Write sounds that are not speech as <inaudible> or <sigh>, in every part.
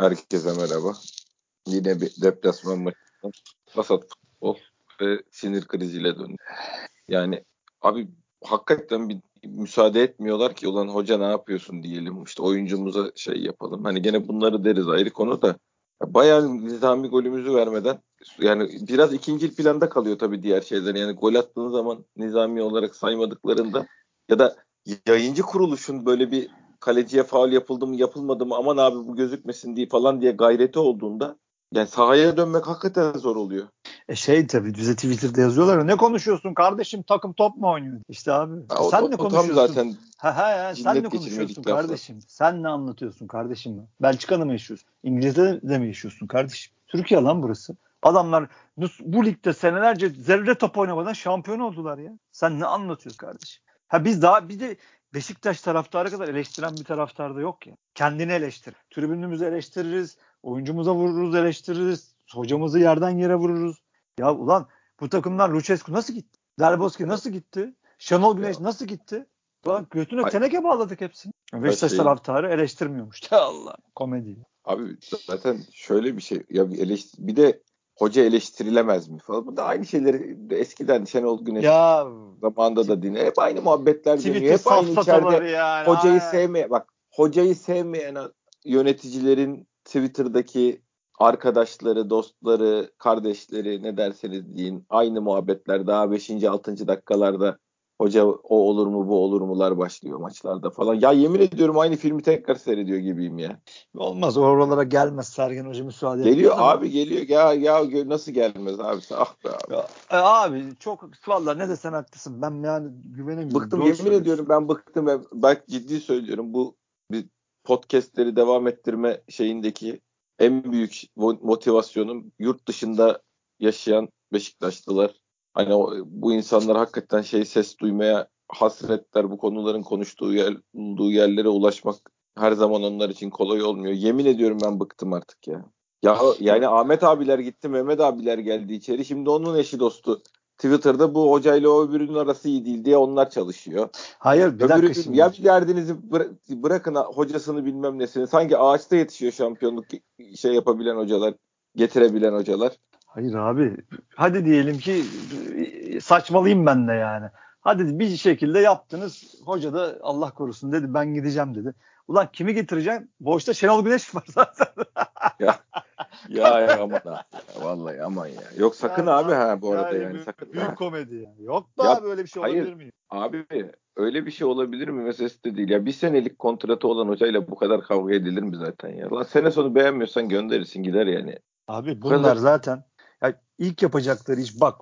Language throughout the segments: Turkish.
Herkese merhaba. Yine bir deplasman maçından vasat futbol ve sinir kriziyle döndü. Yani abi hakikaten bir müsaade etmiyorlar ki ulan hoca ne yapıyorsun diyelim işte oyuncumuza şey yapalım. Hani gene bunları deriz ayrı konu da bayağı nizami golümüzü vermeden yani biraz ikinci planda kalıyor tabii diğer şeyler. Yani gol attığın zaman nizami olarak saymadıklarında ya da yayıncı kuruluşun böyle bir kaleciye faul yapıldı mı yapılmadı mı aman abi bu gözükmesin diye falan diye gayreti olduğunda yani sahaya dönmek hakikaten zor oluyor. E şey tabii bize Twitter'da yazıyorlar ne konuşuyorsun kardeşim takım top mu oynuyor? İşte abi ha, sen o, ne konuşuyorsun? zaten ha, ha, ya, sen ne konuşuyorsun kardeşim? Laflar. Sen ne anlatıyorsun kardeşim? Belçika'da mı yaşıyorsun? İngiltere'de mi yaşıyorsun kardeşim? Türkiye lan burası. Adamlar bu ligde senelerce zerre top oynamadan şampiyon oldular ya. Sen ne anlatıyorsun kardeşim? Ha biz daha bir de Beşiktaş taraftarı kadar eleştiren bir taraftar da yok ya. Kendini eleştir. Tribünümüzü eleştiririz. Oyuncumuza vururuz eleştiririz. Hocamızı yerden yere vururuz. Ya ulan bu takımlar Lucescu nasıl gitti? Delboski nasıl gitti? Şenol Güneş ya. nasıl gitti? Ulan götüne Ay. teneke bağladık hepsini. Beşiktaş şey... taraftarı eleştirmiyormuş. Allah komedi. Abi zaten şöyle bir şey. Ya bir, eleştir, bir de hoca eleştirilemez mi falan. Bu da aynı şeyleri eskiden Şenol Güneş ya, zamanında da dinle. Hep aynı muhabbetler dönüyor. Hep aynı içeride yani, hocayı sevmeye bak hocayı sevmeyen yöneticilerin Twitter'daki arkadaşları, dostları, kardeşleri ne derseniz deyin aynı muhabbetler daha 5. 6. dakikalarda hoca o olur mu bu olur mular başlıyor maçlarda falan. Ya yemin ediyorum aynı filmi tekrar seyrediyor gibiyim ya. Olmaz oralara gelmez Sergen Hoca müsaade Geliyor abi ama. geliyor ya ya nasıl gelmez abi ah be abi. Ya, e, abi çok vallahi ne desen haklısın ben yani güvenemiyorum. Bıktım yemin ediyorum ben bıktım ve bak ciddi söylüyorum bu bir podcastleri devam ettirme şeyindeki en büyük motivasyonum yurt dışında yaşayan Beşiktaşlılar Hani o, bu insanlar hakikaten şey ses duymaya hasretler bu konuların konuştuğu yer, yerlere ulaşmak her zaman onlar için kolay olmuyor. Yemin ediyorum ben bıktım artık ya. Ya yani Ahmet abiler gitti, Mehmet abiler geldi içeri. Şimdi onun eşi dostu Twitter'da bu hocayla o öbürünün arası iyi değil diye onlar çalışıyor. Hayır bir Öbürü, dakika şimdi. Ya bir derdinizi bıra- bırakın hocasını bilmem nesini. Sanki ağaçta yetişiyor şampiyonluk şey yapabilen hocalar, getirebilen hocalar. Hayır abi. Hadi diyelim ki saçmalayayım ben de yani. Hadi bir şekilde yaptınız. Hoca da Allah korusun dedi ben gideceğim dedi. Ulan kimi getireceğim? Boşta Şenol Güneş var <laughs> zaten. ya, ya, ya aman ha. Vallahi aman ya. Yok sakın ya, abi ha bu arada yani. yani sakın. Büyük ha. komedi ya. Yok da ya, abi öyle bir şey hayır, olabilir mi? Abi öyle bir şey olabilir mi meselesi de değil. Ya bir senelik kontratı olan hocayla bu kadar kavga edilir mi zaten ya? Lan sene sonu beğenmiyorsan gönderirsin gider yani. Abi bunlar zaten yani ilk yapacakları iş bak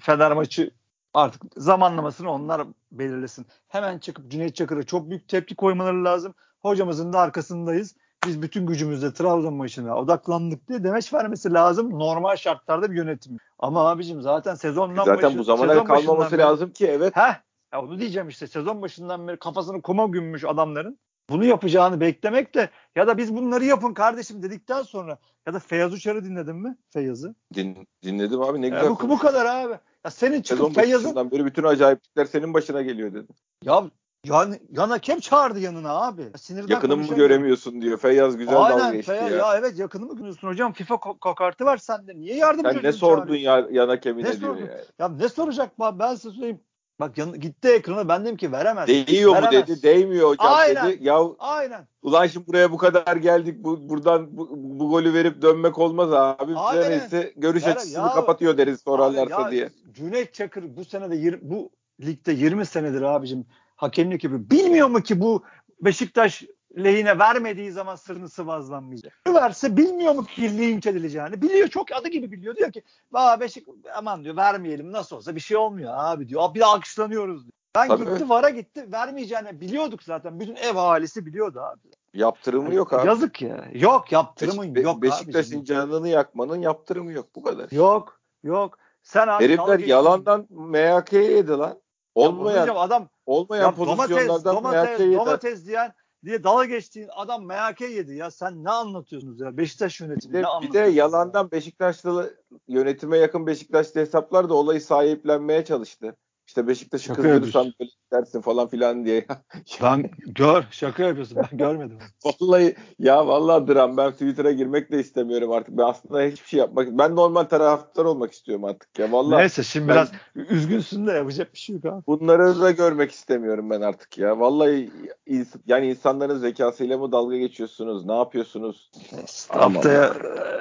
Fener maçı artık zamanlamasını onlar belirlesin. Hemen çıkıp Cüneyt Çakır'a çok büyük tepki koymaları lazım. Hocamızın da arkasındayız. Biz bütün gücümüzle Trabzon maçına odaklandık diye demeç vermesi lazım. Normal şartlarda bir yönetim. Ama abicim zaten sezondan zaten başı, bu zamana kalmaması beri, lazım ki evet. Heh, ya onu diyeceğim işte sezon başından beri kafasını kuma gömmüş adamların bunu yapacağını beklemek de ya da biz bunları yapın kardeşim dedikten sonra ya da Feyyaz Uçar'ı dinledin mi? Feyyaz'ı. Din, dinledim abi ne güzel. Ya bu, bu kadar abi. Ya senin çıkıp Feyyaz'ın böyle bütün acayiplikler senin başına geliyor dedi. Ya yani yana kim çağırdı yanına abi? Sinirden yakınımı mı göremiyorsun diyor. Feyyaz güzel Aynen, dalga geçti Feyyaz, ya. ya. evet yakınımı görüyorsun hocam. FIFA kokartı var sende. Niye yardım Sen ne sordun ya yana kemine diyor yani. Ya ne soracak ben size söyleyeyim. Bak yan, gitti ekrana ben dedim ki veremez. Değiyor veremez. mu dedi. Değmiyor hocam Aynen. dedi. Ya Aynen. Ulan şimdi buraya bu kadar geldik. Bu, buradan bu, bu golü verip dönmek olmaz abi. Aynen. Neyse görüş Ver, açısını ya, kapatıyor deriz sorarlarsa ya, diye. Cüneyt Çakır bu senede yir, bu ligde 20 senedir abicim hakemlik yapıyor. Bilmiyor mu ki bu Beşiktaş lehine vermediği zaman sırrını sıvazlanmayacak. Verse bilmiyor mu ki linç edileceğini? Biliyor çok adı gibi biliyor. Diyor ki Aa Beşik aman diyor vermeyelim nasıl olsa bir şey olmuyor abi diyor. Bir de alkışlanıyoruz diyor. Ben Tabii. gitti VAR'a gitti vermeyeceğini biliyorduk zaten. Bütün ev ahalisi biliyordu abi. Yaptırımı yani, yok abi. Yazık ya. Yok yaptırımı Beş, yok Beşiktaş'ın canını yakmanın yaptırımı yok bu kadar. Yok yok. Sen abi Herifler yalandan MHK'ye yedi lan. Olmayan, ya adam olmayan ya pozisyonlardan domates, domates, domates diyen diye dala geçtiğin adam MHK yedi ya. Sen ne anlatıyorsunuz ya? Beşiktaş yönetimi bir de, ne Bir de yalandan Beşiktaşlı yönetime yakın Beşiktaşlı hesaplar da olayı sahiplenmeye çalıştı. İşte Beşiktaş'ı kızdırırsan böyle dersin falan filan diye. <laughs> ben gör şaka yapıyorsun ben görmedim. <laughs> vallahi ya vallahi dram ben Twitter'a girmek de istemiyorum artık. Ben aslında hiçbir şey yapmak ben normal taraftar olmak istiyorum artık ya vallahi. Neyse şimdi ben, biraz üzgünsün de yapacak bir şey yok abi. Bunları da görmek istemiyorum ben artık ya. Vallahi yani insanların zekasıyla mı dalga geçiyorsunuz? Ne yapıyorsunuz? Haftaya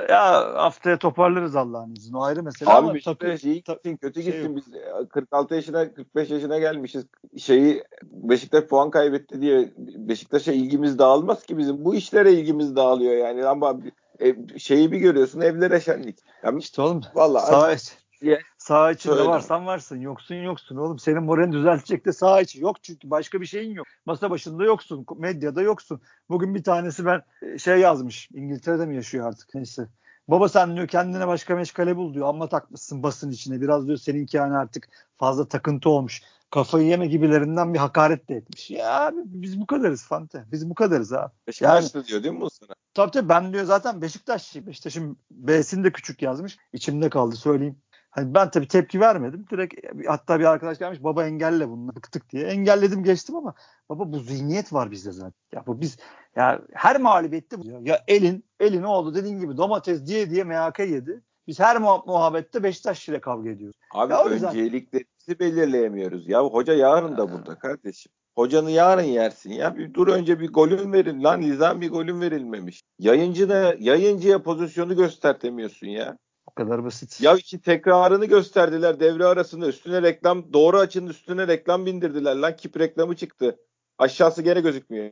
ya haftaya toparlarız Allah'ın izniyle. O ayrı mesele Abi ama Beşiktaş iyi gitsin, kötü şey gitsin. Biz 46 yaşına 45 yaşına gelmişiz. Şeyi Beşiktaş puan kaybetti diye Beşiktaş'a ilgimiz dağılmaz ki bizim. Bu işlere ilgimiz dağılıyor yani. Ama e, şeyi bir görüyorsun evlere şenlik. Yani, işte oğlum vallahi sağ, diye sağ içinde Söyle. varsan varsın. Yoksun yoksun oğlum. Senin moralini düzeltecek de sağ içi yok çünkü başka bir şeyin yok. Masa başında yoksun. Medyada yoksun. Bugün bir tanesi ben e, şey yazmış. İngiltere'de mi yaşıyor artık? Neyse. Baba sen diyor kendine başka meşgale bul diyor. Amma takmışsın basın içine. Biraz diyor seninki yani artık fazla takıntı olmuş. Kafayı yeme gibilerinden bir hakaret de etmiş. Ya abi biz bu kadarız Fante. Biz bu kadarız abi. Beşiktaşlı yani, diyor değil mi bu sana? Tabii tabii ben diyor zaten Beşiktaşlıyım. Beşiktaş'ın B'sini de küçük yazmış. İçimde kaldı söyleyeyim. Hani ben tabii tepki vermedim. Direkt hatta bir arkadaş gelmiş baba engelle bunu <laughs> bıktık diye. Engelledim geçtim ama baba bu zihniyet var bizde zaten. Ya bu biz ya her mağlubiyette bu. Ya, ya elin elin oldu dediğin gibi domates diye diye MHK yedi. Biz her muha- muhabbette Beşiktaş ile kavga ediyoruz. Abi ya önceliklerimizi belirleyemiyoruz. Ya hoca yarın da burada kardeşim. Hocanı yarın yersin ya. Bir dur önce bir golün verin lan. Nizam bir golün verilmemiş. Yayıncı da yayıncıya pozisyonu göstertemiyorsun ya. Kadar basit. Ya iki tekrarını gösterdiler devre arasında üstüne reklam doğru açının üstüne reklam bindirdiler lan kip reklamı çıktı. Aşağısı gene gözükmüyor.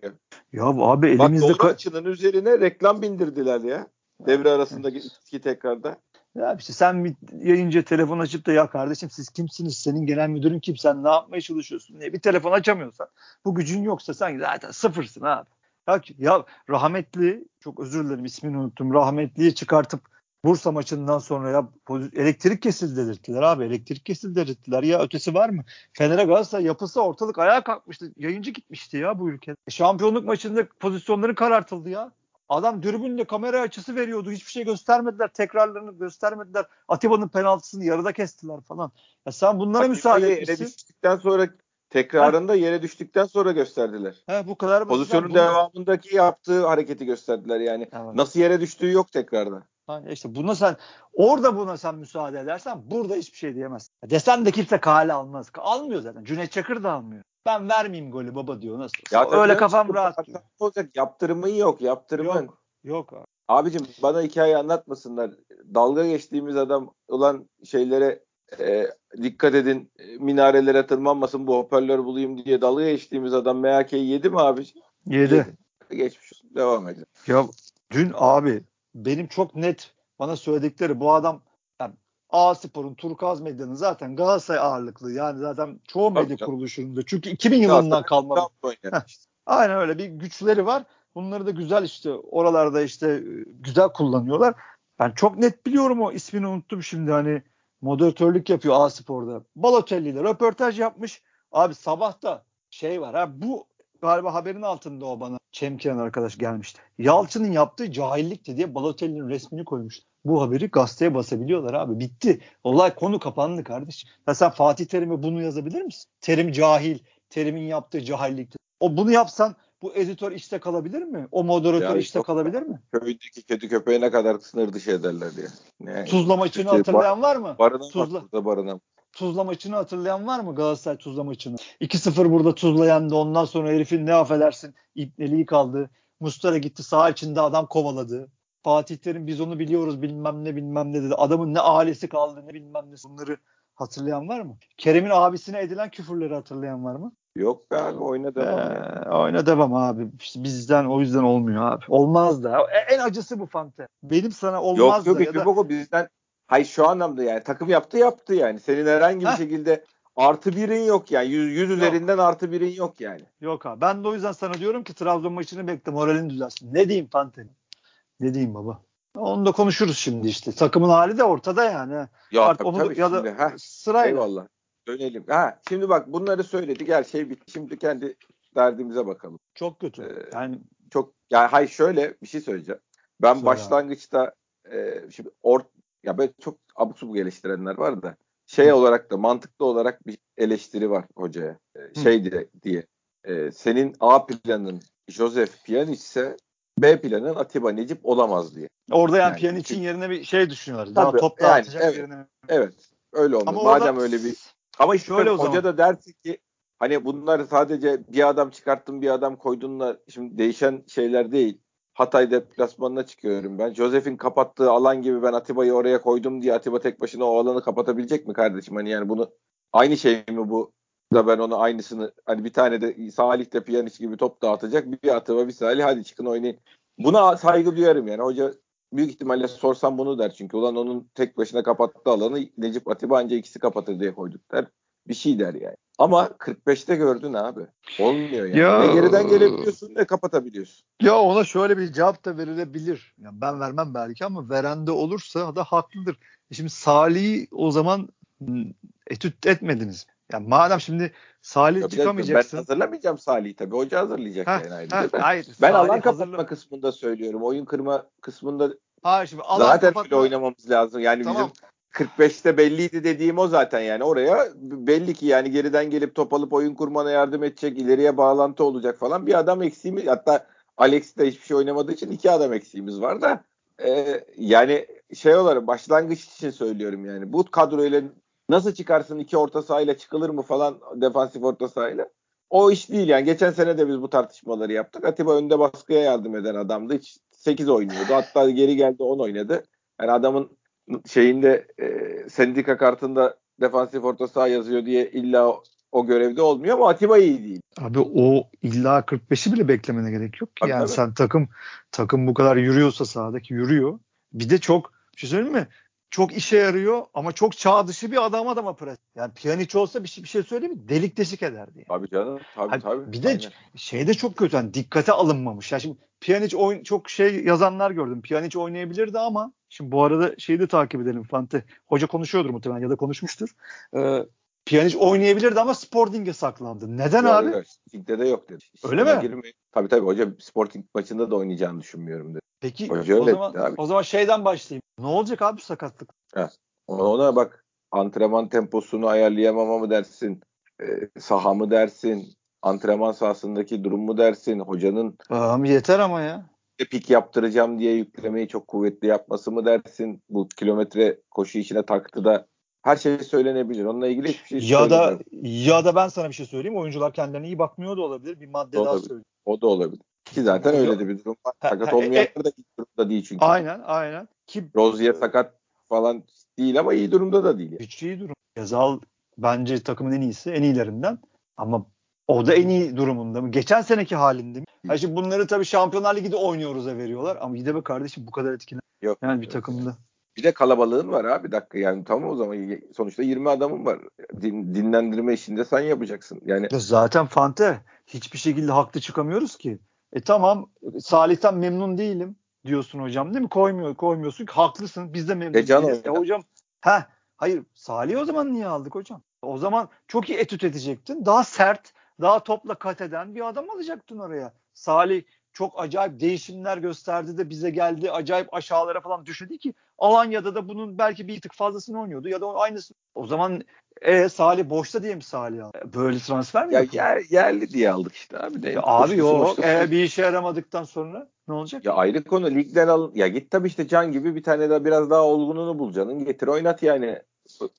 Ya abi elimizde Bak doğru açının üzerine reklam bindirdiler ya. Devre arasında iki tekrarda. Ya işte sen bir yayınca telefon açıp da ya kardeşim siz kimsiniz? Senin genel müdürün kim? Sen ne yapmaya çalışıyorsun diye bir telefon açamıyorsan bu gücün yoksa sen zaten sıfırsın abi. Ya, ya rahmetli çok özür dilerim ismini unuttum. Rahmetliye çıkartıp Bursa maçından sonra ya elektrik kesildi dedirttiler abi. Elektrik kesildi dedirttiler. Ya ötesi var mı? Fener'e Galatasaray yapısı ortalık ayağa kalkmıştı. Yayıncı gitmişti ya bu ülkede. Şampiyonluk maçında pozisyonları karartıldı ya. Adam dürbünle kamera açısı veriyordu. Hiçbir şey göstermediler. Tekrarlarını göstermediler. Atiba'nın penaltısını yarıda kestiler falan. Ya sen bunlara Atiba'yı müsaade etmişsin. Düştükten sonra tekrarında ha. yere düştükten sonra gösterdiler. He, bu kadar Pozisyonun devamındaki yaptığı hareketi gösterdiler yani. Evet. Nasıl yere düştüğü yok tekrarda. Yani işte buna sen orada buna sen müsaade edersen burada hiçbir şey diyemezsin. Desen de kimse kale almaz. Almıyor zaten. Cüneyt Çakır da almıyor. Ben vermeyeyim golü baba diyor nasıl? Ya öyle kafam rahat. Olacak yaptırımın yok yaptırımın. Yok. Yok abi. Abicim bana hikaye anlatmasınlar. Dalga geçtiğimiz adam olan şeylere e, dikkat edin minarelere tırmanmasın bu hoparlör bulayım diye dalga geçtiğimiz adam MHK'yi yedi mi abi? Yedi. yedi. Geçmiş olsun. Devam edelim. Ya dün abi benim çok net bana söyledikleri bu adam yani A Spor'un Turkaz Medya'nın zaten Galatasaray ağırlıklı. Yani zaten çoğu medya kuruluşunda. Çünkü 2000 yılından kalma. Aynen öyle bir güçleri var. Bunları da güzel işte oralarda işte e, güzel kullanıyorlar. Ben çok net biliyorum o ismini unuttum şimdi hani moderatörlük yapıyor A Spor'da. Balotelli ile röportaj yapmış. Abi sabah da şey var ha bu galiba haberin altında o bana Çemkiren arkadaş gelmişti. Yalçın'ın yaptığı cahillikti diye Balotelli'nin resmini koymuş. Bu haberi gazeteye basabiliyorlar abi. Bitti. Olay konu kapandı kardeş. Ya sen Fatih Terim'e bunu yazabilir misin? Terim cahil. Terim'in yaptığı cahillikti. O bunu yapsan bu editör işte kalabilir mi? O moderatör yani işte kalabilir mi? Köydeki kötü köpeğe ne kadar sınır dışı ederler diye. Ne? Tuzla maçını işte, hatırlayan var mı? Barına Tuzla. barına. Tuzla maçını hatırlayan var mı Galatasaray Tuzla maçını? 2-0 burada Tuzla yendi. Ondan sonra herifin ne affedersin ipneliği kaldı. Mustara gitti sağ içinde adam kovaladı. Fatih Terim biz onu biliyoruz bilmem ne bilmem ne dedi. Adamın ne ailesi kaldı ne bilmem ne bunları hatırlayan var mı? Kerem'in abisine edilen küfürleri hatırlayan var mı? Yok be abi oyna devam. Ee, oyna devam abi. İşte bizden o yüzden olmuyor abi. Olmaz da. En acısı bu Fante. Benim sana olmaz yok, da. Yok yok yok bizden Hayır şu anlamda yani takım yaptı yaptı yani. Senin herhangi bir Heh. şekilde artı birin yok yani. Yüz, yüz yok. üzerinden artı birin yok yani. Yok abi. Ben de o yüzden sana diyorum ki Trabzon maçını bekle moralin düzelsin. Ne diyeyim Fanteni? Ne diyeyim baba? Onu da konuşuruz şimdi işte. Takımın hali de ortada yani. Ya Artık tabii, onu tabii, ya da şimdi, heh, sırayla. Eyvallah. Dönelim. Ha, şimdi bak bunları söyledik. Her şey bitti. Şimdi kendi derdimize bakalım. Çok kötü. Ee, yani çok yani hay şöyle bir şey söyleyeceğim. Ben Söyle başlangıçta e, şimdi ort ya böyle çok abuk subuk eleştirenler var da şey olarak da mantıklı olarak bir eleştiri var hocaya. Ee, şey diye, diye. Ee, senin A planın Joseph Pjanic ise B planın Atiba Necip olamaz diye. Orada yani, yani Pjanic'in yerine bir şey düşünüyorlar. Daha top yani, evet, yerine. Evet. Öyle olmaz. Ama Madem orada... öyle bir ama şöyle o hoca da dersin ki hani bunlar sadece bir adam çıkarttın bir adam koydunla şimdi değişen şeyler değil. Hatay deplasmanına çıkıyorum ben. Josef'in kapattığı alan gibi ben Atiba'yı oraya koydum diye Atiba tek başına o alanı kapatabilecek mi kardeşim? Hani yani bunu aynı şey mi bu? Da ben onu aynısını hani bir tane de Salih de Piyaniç gibi top dağıtacak. Bir Atiba bir Salih hadi çıkın oynayın. Buna saygı duyarım yani. Hoca büyük ihtimalle sorsam bunu der çünkü ulan onun tek başına kapattığı alanı Necip Atiba anca ikisi kapatır diye koyduk der. Bir şey der yani. Ama 45'te gördün abi. Olmuyor yani. Ya, ne geriden gelebiliyorsun ne kapatabiliyorsun. Ya ona şöyle bir cevap da verilebilir. Yani ben vermem belki ama verende olursa da haklıdır. E şimdi Salih'i o zaman etüt etmediniz. Yani madem şimdi Salih ya çıkamayacaksın. Ben hazırlamayacağım Salih'i tabii. Hoca hazırlayacak heh, yani. Heh, ben, hayır, ben Salih alan kapatma hazırla... kısmında söylüyorum. Oyun kırma kısmında Hayır, şimdi alan zaten kapatma... öyle oynamamız lazım. Yani tamam. bizim 45'te belliydi dediğim o zaten yani. Oraya belli ki yani geriden gelip top alıp oyun kurmana yardım edecek ileriye bağlantı olacak falan bir adam eksiğimiz hatta Alex de hiçbir şey oynamadığı için iki adam eksiğimiz var da e, yani şey olarak başlangıç için söylüyorum yani. Bu kadroyla nasıl çıkarsın iki orta sahayla çıkılır mı falan defansif orta sahayla? O iş değil yani. Geçen sene de biz bu tartışmaları yaptık. Atiba önde baskıya yardım eden adamdı. Hiç 8 oynuyordu. Hatta geri geldi 10 oynadı. Yani adamın şeyinde e, sendika kartında defansif orta saha yazıyor diye illa o, o görevde olmuyor ama Atiba iyi değil. Abi o illa 45'i bile beklemene gerek yok ki. Tabii, yani tabii. sen takım takım bu kadar yürüyorsa sahadaki yürüyor. Bir de çok bir şey söyleyeyim mi? Çok işe yarıyor ama çok çağ dışı bir adam adama pres. Yani Pjanic olsa bir şey, bir şey söyleyeyim mi? Delik deşik ederdi. Yani. Tabii canım. Tabii hani tabii. Bir de Aynen. şey de çok kötü. Yani dikkate alınmamış. Ya şimdi Pjanic oyun çok şey yazanlar gördüm. Pjanic oynayabilirdi ama şimdi bu arada şeyi de takip edelim Fante. Hoca konuşuyordur muhtemelen ya da konuşmuştur. Ee, Pjanic oynayabilirdi ama Sporting'e saklandı. Neden yok, abi? Ligde de yok dedi. Öyle mi? Girme. Tabii tabii hoca Sporting maçında da oynayacağını düşünmüyorum dedi. Peki hoca o zaman abi. o zaman şeyden başlayayım. Ne olacak abi sakatlık? Ha. Ona bak antrenman temposunu ayarlayamama mı dersin? E, saha mı dersin? Antrenman sahasındaki durum mu dersin? Hocanın Abi yeter ama ya. Pik yaptıracağım diye yüklemeyi çok kuvvetli yapması mı dersin? Bu kilometre koşu işine taktı da her şey söylenebilir. Onunla ilgili hiçbir şey Ya da ya da ben sana bir şey söyleyeyim. Oyuncular kendilerine iyi bakmıyor da olabilir. Bir madde daha söyleyeyim. O da olabilir. Ki zaten öyle de bir durum var. Sakat olmayanlar da iyi durumda değil çünkü. Aynen aynen. Ki Rozier sakat falan değil ama iyi durumda da değil. Hiç iyi durum. Yazal bence takımın en iyisi, en iyilerinden. Ama o da en iyi durumunda mı? Geçen seneki halinde mi? Yani şimdi bunları tabii Şampiyonlar Ligi'de oynuyoruz'a veriyorlar ama gide be kardeşim bu kadar etkilen. Yok. Yani bir takımda. Bir de kalabalığın var abi dakika yani tamam o zaman sonuçta 20 adamın var. Din, dinlendirme işinde sen yapacaksın. Yani zaten Fante hiçbir şekilde haklı çıkamıyoruz ki. E tamam Salih'ten memnun değilim diyorsun hocam değil mi? Koymuyor, koymuyorsun. Haklısın. Biz de memnun e değiliz. E hocam ha hayır Salih o zaman niye aldık hocam? O zaman çok iyi etüt edecektin. Daha sert, daha topla kat eden bir adam alacaktın oraya. Salih çok acayip değişimler gösterdi de bize geldi. Acayip aşağılara falan düşürdü ki Alanya'da da bunun belki bir tık fazlasını oynuyordu ya da aynısı. O zaman e, Salih boşta diye mi Salih aldı? Böyle transfer mi ya yer, yerli diye aldık işte abi. De. Ya abi yok. E, bir işe yaramadıktan sonra ne olacak? Ya ayrı konu. Ligden al. Ya git tabii işte Can gibi bir tane daha biraz daha olgununu bulacaksın. Getir oynat yani.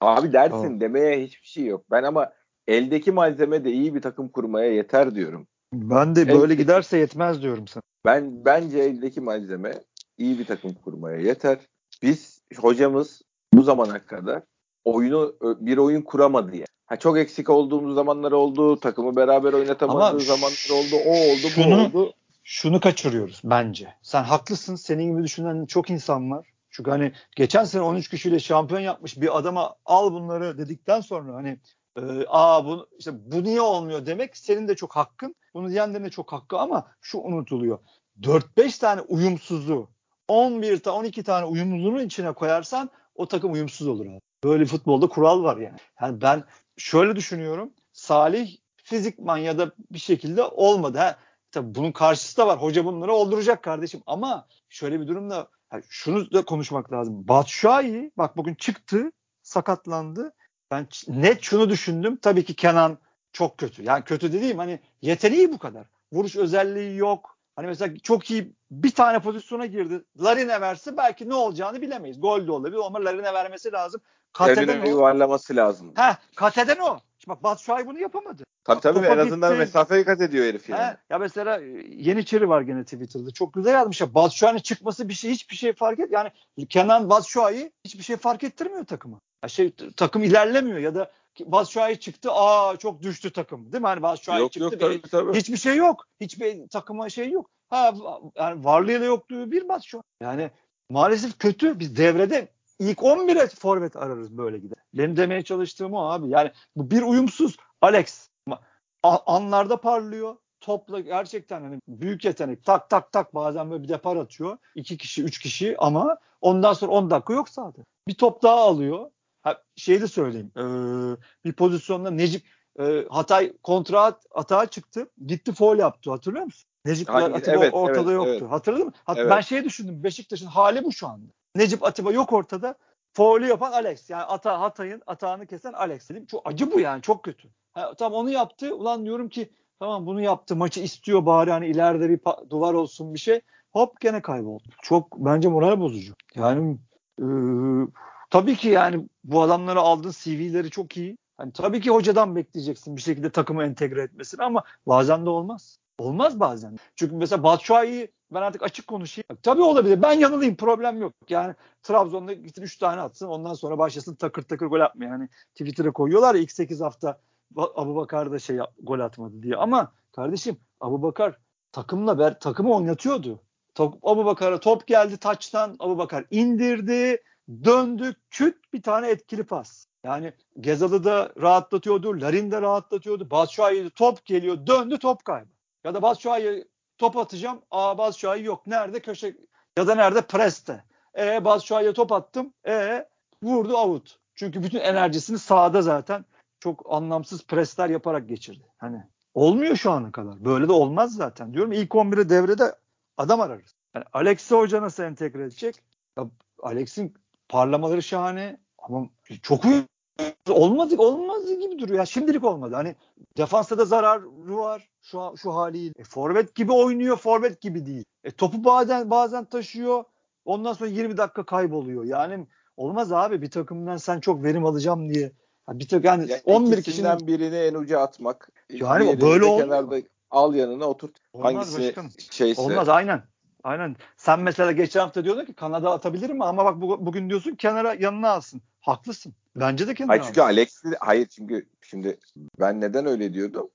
Abi dersin tamam. demeye hiçbir şey yok. Ben ama eldeki malzeme de iyi bir takım kurmaya yeter diyorum. Ben de böyle eldeki, giderse yetmez diyorum sana. Ben bence eldeki malzeme iyi bir takım kurmaya yeter. Biz hocamız bu zamana kadar oyunu bir oyun kuramadı yani. Ha, çok eksik olduğumuz zamanlar oldu. Takımı beraber oynatamadığı Ama zamanlar oldu. O oldu, şunu, bu oldu. Şunu kaçırıyoruz bence. Sen haklısın. Senin gibi düşünen çok insan var. Çünkü hani geçen sene 13 kişiyle şampiyon yapmış bir adama al bunları dedikten sonra hani e, aa bu işte bu niye olmuyor demek senin de çok hakkın. Bunu diyenlerin çok hakkı ama şu unutuluyor. 4-5 tane uyumsuzu 11 tane 12 tane uyumluluğun içine koyarsan o takım uyumsuz olur abi. Böyle futbolda kural var yani. Yani ben şöyle düşünüyorum. Salih fizikman ya da bir şekilde olmadı. Ha, tabii bunun karşısı da var. Hoca bunları olduracak kardeşim. Ama şöyle bir durumda yani şunu da konuşmak lazım. Batshuayi bak bugün çıktı sakatlandı. Ben net şunu düşündüm. Tabii ki Kenan çok kötü. Yani kötü dediğim hani yeteneği bu kadar. Vuruş özelliği yok. Hani mesela çok iyi bir tane pozisyona girdi. Larine verse belki ne olacağını bilemeyiz. Gol de olabilir ama Larine vermesi lazım. Kateden o. yuvarlaması lazım. Heh, Kateden o. Şimdi bak Batshuayi bunu yapamadı. Tabii tabii Topa en azından gitti. mesafeyi kat ediyor herif yani. He, ya mesela e, Yeniçeri var gene Twitter'da. Çok güzel yazmış ya. Batshuayi'nin çıkması bir şey hiçbir şey fark et. Yani Kenan Batshuayi hiçbir şey fark ettirmiyor takıma. Ya şey takım ilerlemiyor ya da Batshuayi çıktı. Aa çok düştü takım. Değil mi? Hani Batshuayi yok, çıktı. Yok, tabii, tabii. Hiçbir şey yok. Hiçbir takıma şey yok. Ha yani varlığıyla yokluğu bir Batshuayi. Yani maalesef kötü. Biz devrede ilk 11'e forvet ararız böyle gider. Benim demeye çalıştığım o abi. Yani bu bir uyumsuz Alex anlarda parlıyor. Topla gerçekten hani büyük yetenek. Tak tak tak bazen böyle bir depar atıyor. iki kişi, üç kişi ama ondan sonra 10 dakika yok zaten. Bir top daha alıyor. Ha, şey de söyleyeyim. Ee, bir pozisyonda Necip e, Hatay kontra atağa çıktı. Gitti foul yaptı. Hatırlıyor musun? Necip Atiba evet, ortada evet, yoktu. Evet. Hatırladın mı? Hat- evet. Ben şey düşündüm. Beşiktaş'ın hali bu şu anda. Necip Atiba yok ortada. Foul'ü yapan Alex. Yani ata Hatay'ın atağını kesen Alex dedim. Çok acı bu yani. Çok kötü. Ha, tamam onu yaptı. Ulan diyorum ki tamam bunu yaptı. Maçı istiyor bari hani ileride bir duvar olsun bir şey. Hop gene kayboldu. Çok bence moral bozucu. Yani e, tabii ki yani bu adamları aldın CV'leri çok iyi. Hani tabii ki hocadan bekleyeceksin bir şekilde takımı entegre etmesini ama bazen de olmaz. Olmaz bazen. Çünkü mesela Batshuayi ben artık açık konuşayım. Tabii olabilir. Ben yanılayım. Problem yok. Yani Trabzon'da gitsin 3 tane atsın. Ondan sonra başlasın takır takır gol atmaya. Yani Twitter'a koyuyorlar ya ilk 8 hafta Abu Bakar da şey gol atmadı diye. Ama kardeşim Abu Bakar takımla ber, takımı oynatıyordu. Abu Bakar'a top geldi taçtan. Abu Bakar indirdi. Döndü. Küt bir tane etkili pas. Yani Gezalı da rahatlatıyordu. Larin de rahatlatıyordu. Batshuayi top geliyor. Döndü top kaybı. Ya da Batshuayi top atacağım. Aa Batshuayi yok. Nerede? Köşe ya da nerede? Preste. E Batshuayi'ye top attım. E vurdu out. Çünkü bütün enerjisini sahada zaten çok anlamsız presler yaparak geçirdi. Hani olmuyor şu ana kadar. Böyle de olmaz zaten. Diyorum ilk 11'e devrede adam ararız. Yani Alex'i hoca nasıl entegre edecek? Ya Alex'in parlamaları şahane ama çok olmadı olmadı gibi duruyor. Ya şimdilik olmadı. Hani defansta da zararı var şu şu haliyle. E, forvet gibi oynuyor, forvet gibi değil. E, topu bazen bazen taşıyor. Ondan sonra 20 dakika kayboluyor. Yani olmaz abi bir takımdan sen çok verim alacağım diye. Ya bir tek yani, yani 11 kişiden birini en uca atmak. Yani böyle olmuyor. al yanına oturt. Olmaz Hangisi başkanım. şeyse. Olmaz aynen. Aynen. Sen mesela geçen hafta diyordun ki Kanada atabilir mi? Ama bak bu, bugün diyorsun kenara yanına alsın. Haklısın. Bence de kenara Hayır çünkü Alex hayır çünkü şimdi ben neden öyle diyordum?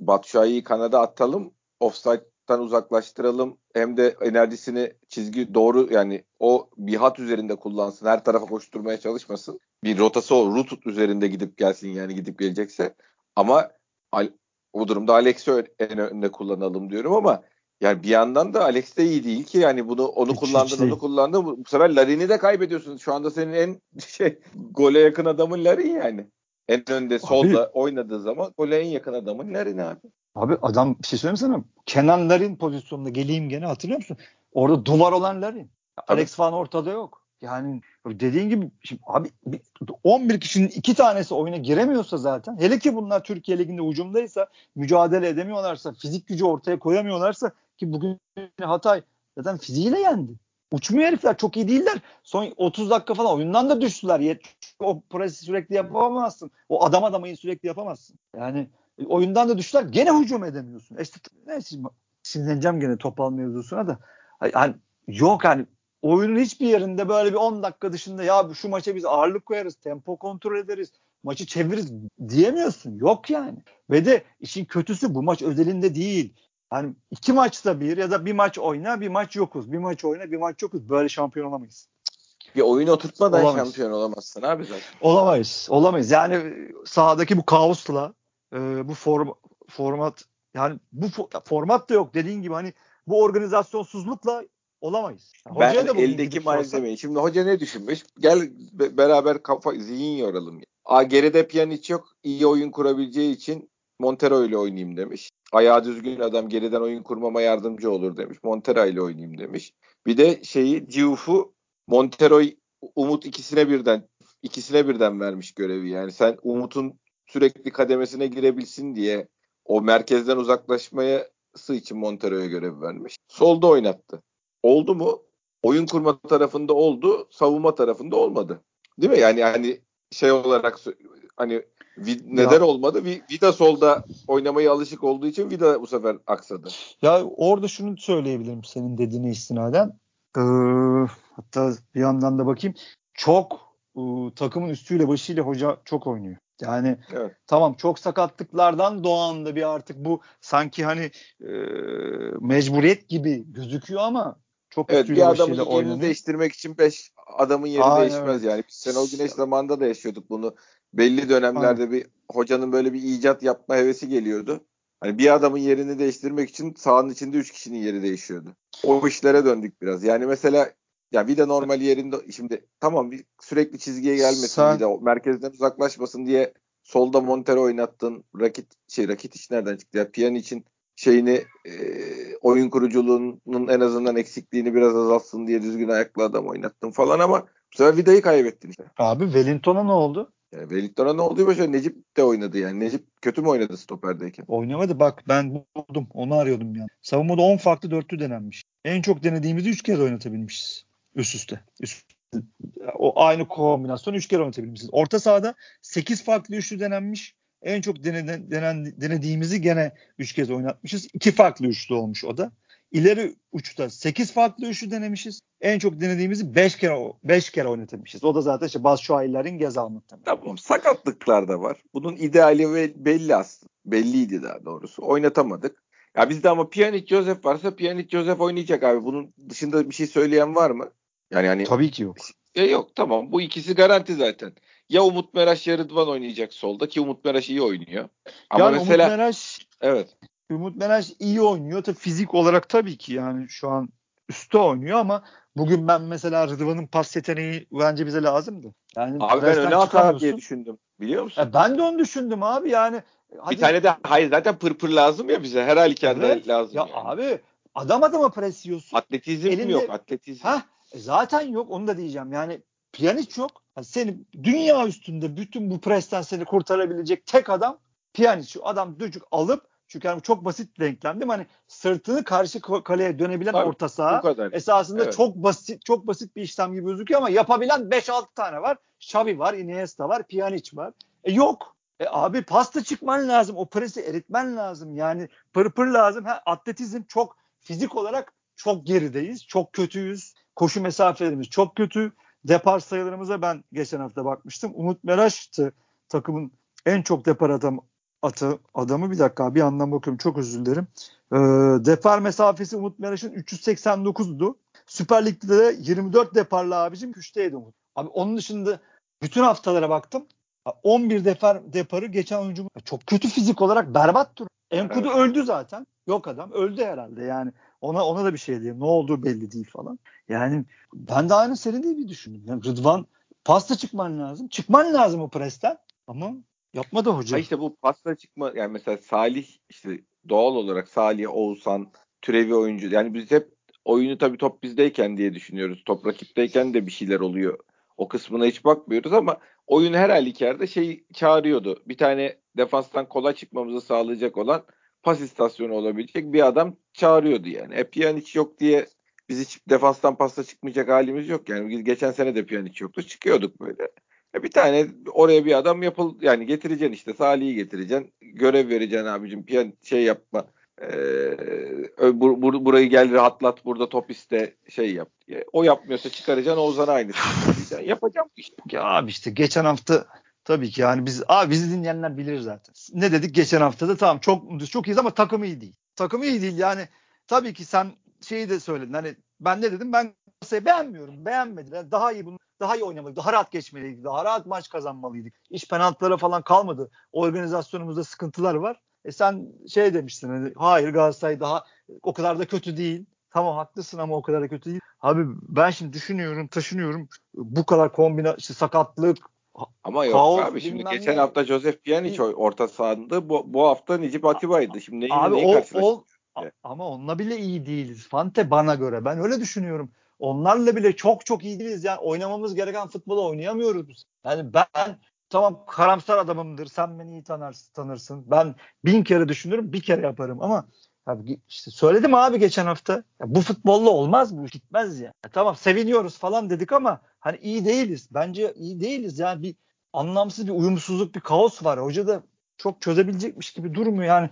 Batshuayi'yi Kanada atalım. Offside'dan uzaklaştıralım. Hem de enerjisini çizgi doğru yani o bir hat üzerinde kullansın. Her tarafa koşturmaya çalışmasın. Bir rotası o. Route üzerinde gidip gelsin yani gidip gelecekse. Ama o durumda Alex'i en önde kullanalım diyorum ama yani bir yandan da Alex de iyi değil ki yani bunu onu hiç, kullandın hiç onu kullandın bu, bu sefer Larin'i de kaybediyorsun. Şu anda senin en <laughs> şey gole yakın adamın Larin yani. En önde solda abi, oynadığı zaman gole en yakın adamın Larin abi. Abi adam bir şey söyleyeyim sana. Kenan Larin pozisyonunda geleyim gene hatırlıyor musun? Orada duvar olan Larin. Alex falan ortada yok. Yani dediğin gibi şimdi abi 11 kişinin iki tanesi oyuna giremiyorsa zaten hele ki bunlar Türkiye Ligi'nde ucumdaysa mücadele edemiyorlarsa fizik gücü ortaya koyamıyorlarsa ki bugün Hatay zaten fiziğiyle yendi. Uçmuyor herifler çok iyi değiller. Son 30 dakika falan oyundan da düştüler. O presi sürekli yapamazsın. O adam adamayı sürekli yapamazsın. Yani oyundan da düştüler. Gene hücum edemiyorsun. E işte neyse sinirleneceğim gene topal mevzusuna da. Yani yok hani oyunun hiçbir yerinde böyle bir 10 dakika dışında ya şu maça biz ağırlık koyarız, tempo kontrol ederiz, maçı çeviririz diyemiyorsun. Yok yani. Ve de işin kötüsü bu maç özelinde değil. Yani iki maçta bir ya da bir maç oyna bir maç yokuz. Bir maç oyna bir maç yokuz. Böyle şampiyon olamayız. Bir oyun oturtmadan olamayız. şampiyon olamazsın abi zaten. Olamayız. Olamayız. Yani sahadaki bu kaosla e, bu form, format yani bu format da yok dediğin gibi hani bu organizasyonsuzlukla olamayız. Yani ben eldeki malzemeyi. Şimdi hoca ne düşünmüş? Gel beraber kafa zihin yoralım. A geride Pjanic yok. İyi oyun kurabileceği için Montero ile oynayayım demiş. Ayağı düzgün adam geriden oyun kurmama yardımcı olur demiş. Montero ile oynayayım demiş. Bir de şeyi Diouf'u Montero Umut ikisine birden ikisine birden vermiş görevi. Yani sen Umut'un sürekli kademesine girebilsin diye o merkezden uzaklaşması için Montero'ya görev vermiş. Solda oynattı. Oldu mu? Oyun kurma tarafında oldu, savunma tarafında olmadı. Değil mi? Yani hani şey olarak hani neden olmadı? Vida solda oynamaya alışık olduğu için Vida bu sefer aksadı. Ya orada şunu söyleyebilirim senin dediğine istinaden. Ee, hatta bir yandan da bakayım. Çok e, takımın üstüyle başıyla hoca çok oynuyor. Yani evet. tamam çok sakatlıklardan doğan da bir artık bu sanki hani e, mecburiyet gibi gözüküyor ama çok evet, bir adamın yerini değiştirmek için beş adamın yeri Aynen, değişmez evet. yani. Biz Şenol Güneş zamanında da yaşıyorduk bunu. Belli dönemlerde Aynen. bir hocanın böyle bir icat yapma hevesi geliyordu. Hani bir adamın yerini değiştirmek için sahanın içinde üç kişinin yeri değişiyordu. O işlere döndük biraz. Yani mesela ya de normal yerinde şimdi tamam bir sürekli çizgiye gelmesin Sen... de merkezden uzaklaşmasın diye solda Montero oynattın. Rakit şey rakit iş nereden çıktı ya? Piyan için şeyini e, oyun kuruculuğunun en azından eksikliğini biraz azaltsın diye düzgün ayaklı adam oynattın falan ama bu sefer Vida'yı kaybettin işte. Abi Wellington'a ne oldu? Yani Wellington'a ne oldu? Başka Necip de oynadı yani. Necip kötü mü oynadı stoperdeyken? Oynamadı bak ben buldum. Onu arıyordum yani. Savunmada 10 farklı dörtlü denenmiş. En çok denediğimizi 3 kez oynatabilmişiz. Üst üste. Üst o aynı kombinasyon 3 kere oynatabilmişiz. Orta sahada 8 farklı üçlü denenmiş. En çok deneden, denen, denediğimizi gene 3 kez oynatmışız. 2 farklı üçlü olmuş o da. İleri uçta 8 farklı üçlü denemişiz. En çok denediğimizi 5 kere 5 kere oynatamışız. O da zaten işte Baz Şuaylar'ın Gezal muhtemelen. Tamam sakatlıklar da var. Bunun ideali belli aslında. Belliydi daha doğrusu. Oynatamadık. Ya bizde ama Pjanic Joseph varsa Pjanic Joseph oynayacak abi. Bunun dışında bir şey söyleyen var mı? Yani hani Tabii ki yok. E yok tamam bu ikisi garanti zaten. Ya Umut Meraş ya Rıdvan oynayacak solda ki Umut Meraş iyi oynuyor. Ama yani mesela Umut Meraş evet. Umut Meraş iyi oynuyor. Tabii fizik olarak tabii ki yani şu an üstte oynuyor ama bugün ben mesela Rıdvan'ın pas yeteneği bence bize lazımdı. Yani abi ben öne atar diye düşündüm. Biliyor musun? Ya ben de onu düşündüm abi yani. Hadi. Bir tane de hayır zaten pırpır lazım ya bize. Her halükarda evet. lazım. Ya yani. abi adam adama pres yiyorsun. Atletizm Elinde, yok atletizm. Heh, e zaten yok onu da diyeceğim. Yani Pjanic yok. Yani seni dünya üstünde bütün bu presten seni kurtarabilecek tek adam Pjanic. Adam dücük alıp çünkü yani çok basit denklem değil mi? Hani sırtını karşı kaleye dönebilen Tabii, orta saha esasında evet. çok basit çok basit bir işlem gibi gözüküyor ama yapabilen 5-6 tane var. Xavi var, Iniesta var, Pjanic var. E yok. E abi pasta çıkman lazım. O presi eritmen lazım. Yani pırpır lazım. Ha, atletizm çok fizik olarak çok gerideyiz. Çok kötüyüz. Koşu mesafelerimiz çok kötü. Depar sayılarımıza ben geçen hafta bakmıştım. Umut Meraş'tı takımın en çok depar adam, atı, adamı. Bir dakika bir yandan bakıyorum çok özür dilerim. E, depar mesafesi Umut Meraş'ın 389'du. Süper Lig'de de 24 deparlı abicim güçteydi Umut. Abi onun dışında bütün haftalara baktım. 11 depar deparı geçen oyuncu çok kötü fizik olarak berbat dur. Enkudu evet. öldü zaten. Yok adam öldü herhalde yani. Ona ona da bir şey diyeyim. Ne olduğu belli değil falan. Yani ben de aynı senin bir düşündüm. Yani Rıdvan pasta çıkman lazım. Çıkman lazım o presten. Ama yapmadı hoca. Ha işte bu pasta çıkma yani mesela Salih işte doğal olarak Salih, Oğuzhan, türevi oyuncu. Yani biz hep oyunu tabii top bizdeyken diye düşünüyoruz. Top rakipteyken de bir şeyler oluyor. O kısmına hiç bakmıyoruz ama oyun her halükarda şey çağırıyordu. Bir tane defanstan kola çıkmamızı sağlayacak olan pas istasyonu olabilecek bir adam çağırıyordu yani. E Pjanic yok diye biz hiç defanstan pasta çıkmayacak halimiz yok yani. Geçen sene de Pjanic yoktu. Çıkıyorduk böyle. E bir tane oraya bir adam yapıl yani getireceksin işte Salih'i getireceksin. Görev vereceksin abicim. Piyan şey yapma. Ee, bur, bur, burayı gel rahatlat burada top iste şey yap diye. O yapmıyorsa çıkaracaksın Oğuzhan'a aynısını Yapacağım işte. Ya abi işte geçen hafta Tabii ki yani biz abi bizi dinleyenler bilir zaten. Ne dedik geçen hafta da tamam çok çok iyiyiz ama takım iyi değil. Takım iyi değil yani tabii ki sen şeyi de söyledin hani ben ne dedim ben Galatasaray'ı beğenmiyorum beğenmediler daha iyi bunu daha iyi oynamalıydı daha rahat geçmeliydik daha rahat maç kazanmalıydık. İş penaltılara falan kalmadı. Organizasyonumuzda sıkıntılar var. E sen şey demiştin hani hayır Galatasaray daha o kadar da kötü değil. Tamam haklısın ama o kadar da kötü değil. Abi ben şimdi düşünüyorum, taşınıyorum. Bu kadar kombina işte sakatlık, ama yok Kaos, abi şimdi geçen ne? hafta Joseph Pjanic orta sahanda bu, bu hafta Necip Atiba'ydı. Şimdi abi neyi o, o, ama onunla bile iyi değiliz. Fante bana göre. Ben öyle düşünüyorum. Onlarla bile çok çok iyi değiliz. Yani oynamamız gereken futbolu oynayamıyoruz. Yani ben tamam karamsar adamımdır. Sen beni iyi tanırsın, tanırsın. Ben bin kere düşünürüm, bir kere yaparım ama Abi işte söyledim abi geçen hafta. Ya bu futbolla olmaz bu gitmez ya. ya. Tamam seviniyoruz falan dedik ama hani iyi değiliz. Bence iyi değiliz yani bir anlamsız bir uyumsuzluk, bir kaos var. Hoca da çok çözebilecekmiş gibi durmuyor yani.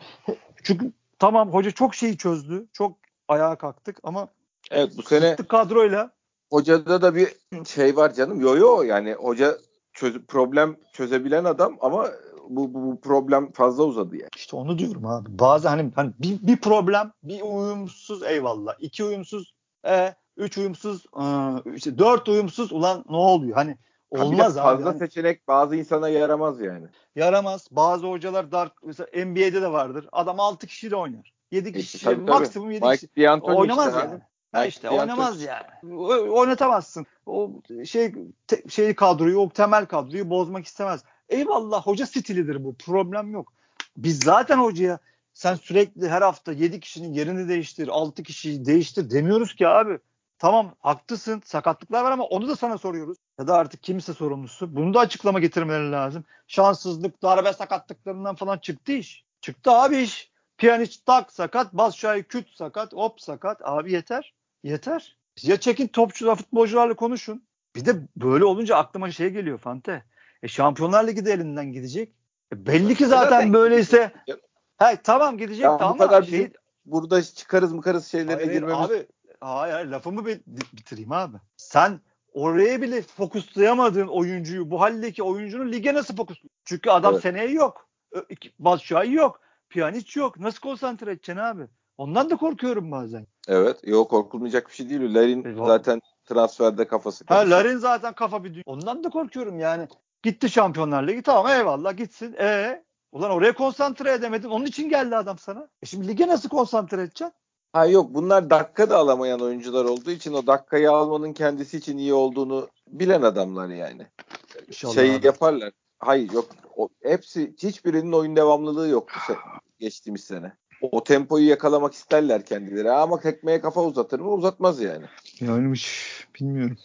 Çünkü tamam hoca çok şeyi çözdü. Çok ayağa kalktık ama Evet bu sene kadroyla hocada da bir şey var canım. Yo yo yani hoca çöz problem çözebilen adam ama bu, bu, bu problem fazla uzadı yani. İşte onu diyorum abi. Bazı hani, hani bir, bir problem, bir uyumsuz eyvallah. iki uyumsuz, e, üç uyumsuz, e, işte dört uyumsuz ulan ne oluyor? Hani olmaz abi. Fazla hani, seçenek bazı insana yaramaz yani. Yaramaz. Bazı hocalar dar mesela NBA'de de vardır. Adam altı kişiyle oynar. yedi kişi tabii, maksimum yedi kişi. Oynamaz işte, yani. Abi. Ha işte oynamaz yani. Oynatamazsın. O şey te, şey kadroyu, o temel kadroyu bozmak istemez. Eyvallah hoca stilidir bu. Problem yok. Biz zaten hocaya sen sürekli her hafta 7 kişinin yerini değiştir, 6 kişiyi değiştir demiyoruz ki abi. Tamam haklısın sakatlıklar var ama onu da sana soruyoruz. Ya da artık kimse sorumlusu. Bunu da açıklama getirmeleri lazım. Şanssızlık, darbe sakatlıklarından falan çıktı iş. Çıktı abi iş. Piyaniç tak sakat, Basşahi küt sakat, hop sakat. Abi yeter. Yeter. Ya çekin topçular, futbolcularla konuşun. Bir de böyle olunca aklıma şey geliyor Fante. E Şampiyonlar Ligi de elinden gidecek. E belli ki zaten, zaten böyleyse. He tamam gidecek ya tamam. Bu kadar şey... burada çıkarız mıkarız şeylere hayır, girmemiz. Abi hayır, hayır lafımı bitireyim abi. Sen oraya bile fokuslayamadığın oyuncuyu bu haldeki oyuncunun lige nasıl fokusluyor? Çünkü adam evet. seneye yok. Batshuayi yok. Pjanic yok. Nasıl konsantre edeceksin abi? Ondan da korkuyorum bazen. Evet. Yok korkulmayacak bir şey değil. Larin e, zaten transferde kafası. Ha Larin zaten kafa bir Ondan da korkuyorum yani. Gitti Şampiyonlar Ligi tamam eyvallah gitsin. E ulan oraya konsantre edemedin. Onun için geldi adam sana. E şimdi lige nasıl konsantre edeceksin? Ha yok bunlar dakika da alamayan oyuncular olduğu için o dakikayı almanın kendisi için iyi olduğunu bilen adamlar yani. İnşallah şey abi. yaparlar. Hayır yok. O, hepsi hiçbirinin oyun devamlılığı yok bu se- <sighs> geçtiğimiz sene. O, tempoyu yakalamak isterler kendileri ama tekmeye kafa uzatır mı? Uzatmaz yani. Yani bilmiyorum.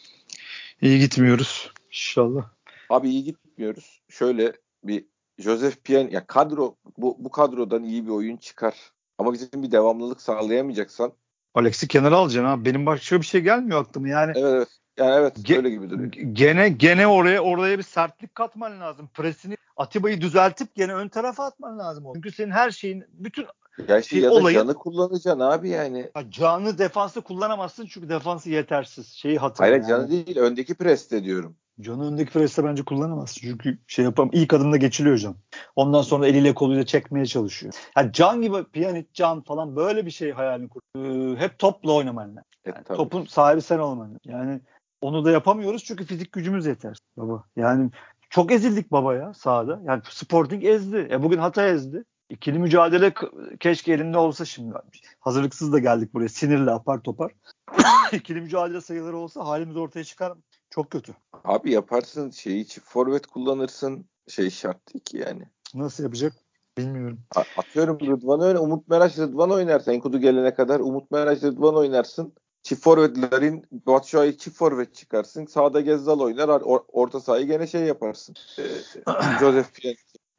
İyi gitmiyoruz. İnşallah. Abi iyi gitmiyoruz. Şöyle bir Joseph Pien ya kadro bu bu kadrodan iyi bir oyun çıkar. Ama bizim bir devamlılık sağlayamayacaksan Alex'i kenara alacaksın abi. Benim başka bir şey gelmiyor aklıma yani. Evet evet. Yani evet Ge- öyle gibi duruyor. Gene gene oraya oraya bir sertlik katman lazım. Presini Atiba'yı düzeltip gene ön tarafa atman lazım. Çünkü senin her şeyin bütün ya şey, ya olayı, canı kullanacaksın abi yani. Ya canı defansı kullanamazsın çünkü defansı yetersiz. Şeyi hatırla. Hayır yani. canı değil öndeki preste diyorum. Can'ı öndeki preste bence kullanamazsın. Çünkü şey yapam ilk adımda geçiliyor Can. Ondan sonra eliyle koluyla çekmeye çalışıyor. Yani Can gibi Pjanic, Can falan böyle bir şey hayalini kur. Ee, hep topla oynaman lazım. Yani evet, topun sahibi sen olman Yani onu da yapamıyoruz çünkü fizik gücümüz yeter baba. Yani çok ezildik baba ya sahada. Yani Sporting ezdi. E bugün Hatay ezdi. İkili mücadele keşke elinde olsa şimdi. Hazırlıksız da geldik buraya. Sinirli apar topar. <coughs> İkili mücadele sayıları olsa halimiz ortaya çıkar? Çok kötü. Abi yaparsın şeyi çift forvet kullanırsın. Şey şart değil ki yani. Nasıl yapacak? Bilmiyorum. Atıyorum Rıdvan öyle. Umut Meraş Rıdvan oynarsan. Enkudu gelene kadar Umut Meraş Rıdvan oynarsın. Çift forvetlerin Batshuayi çift forvet çıkarsın. Sağda Gezzal oynar. Or, orta sahayı gene şey yaparsın. Ee, <coughs> Joseph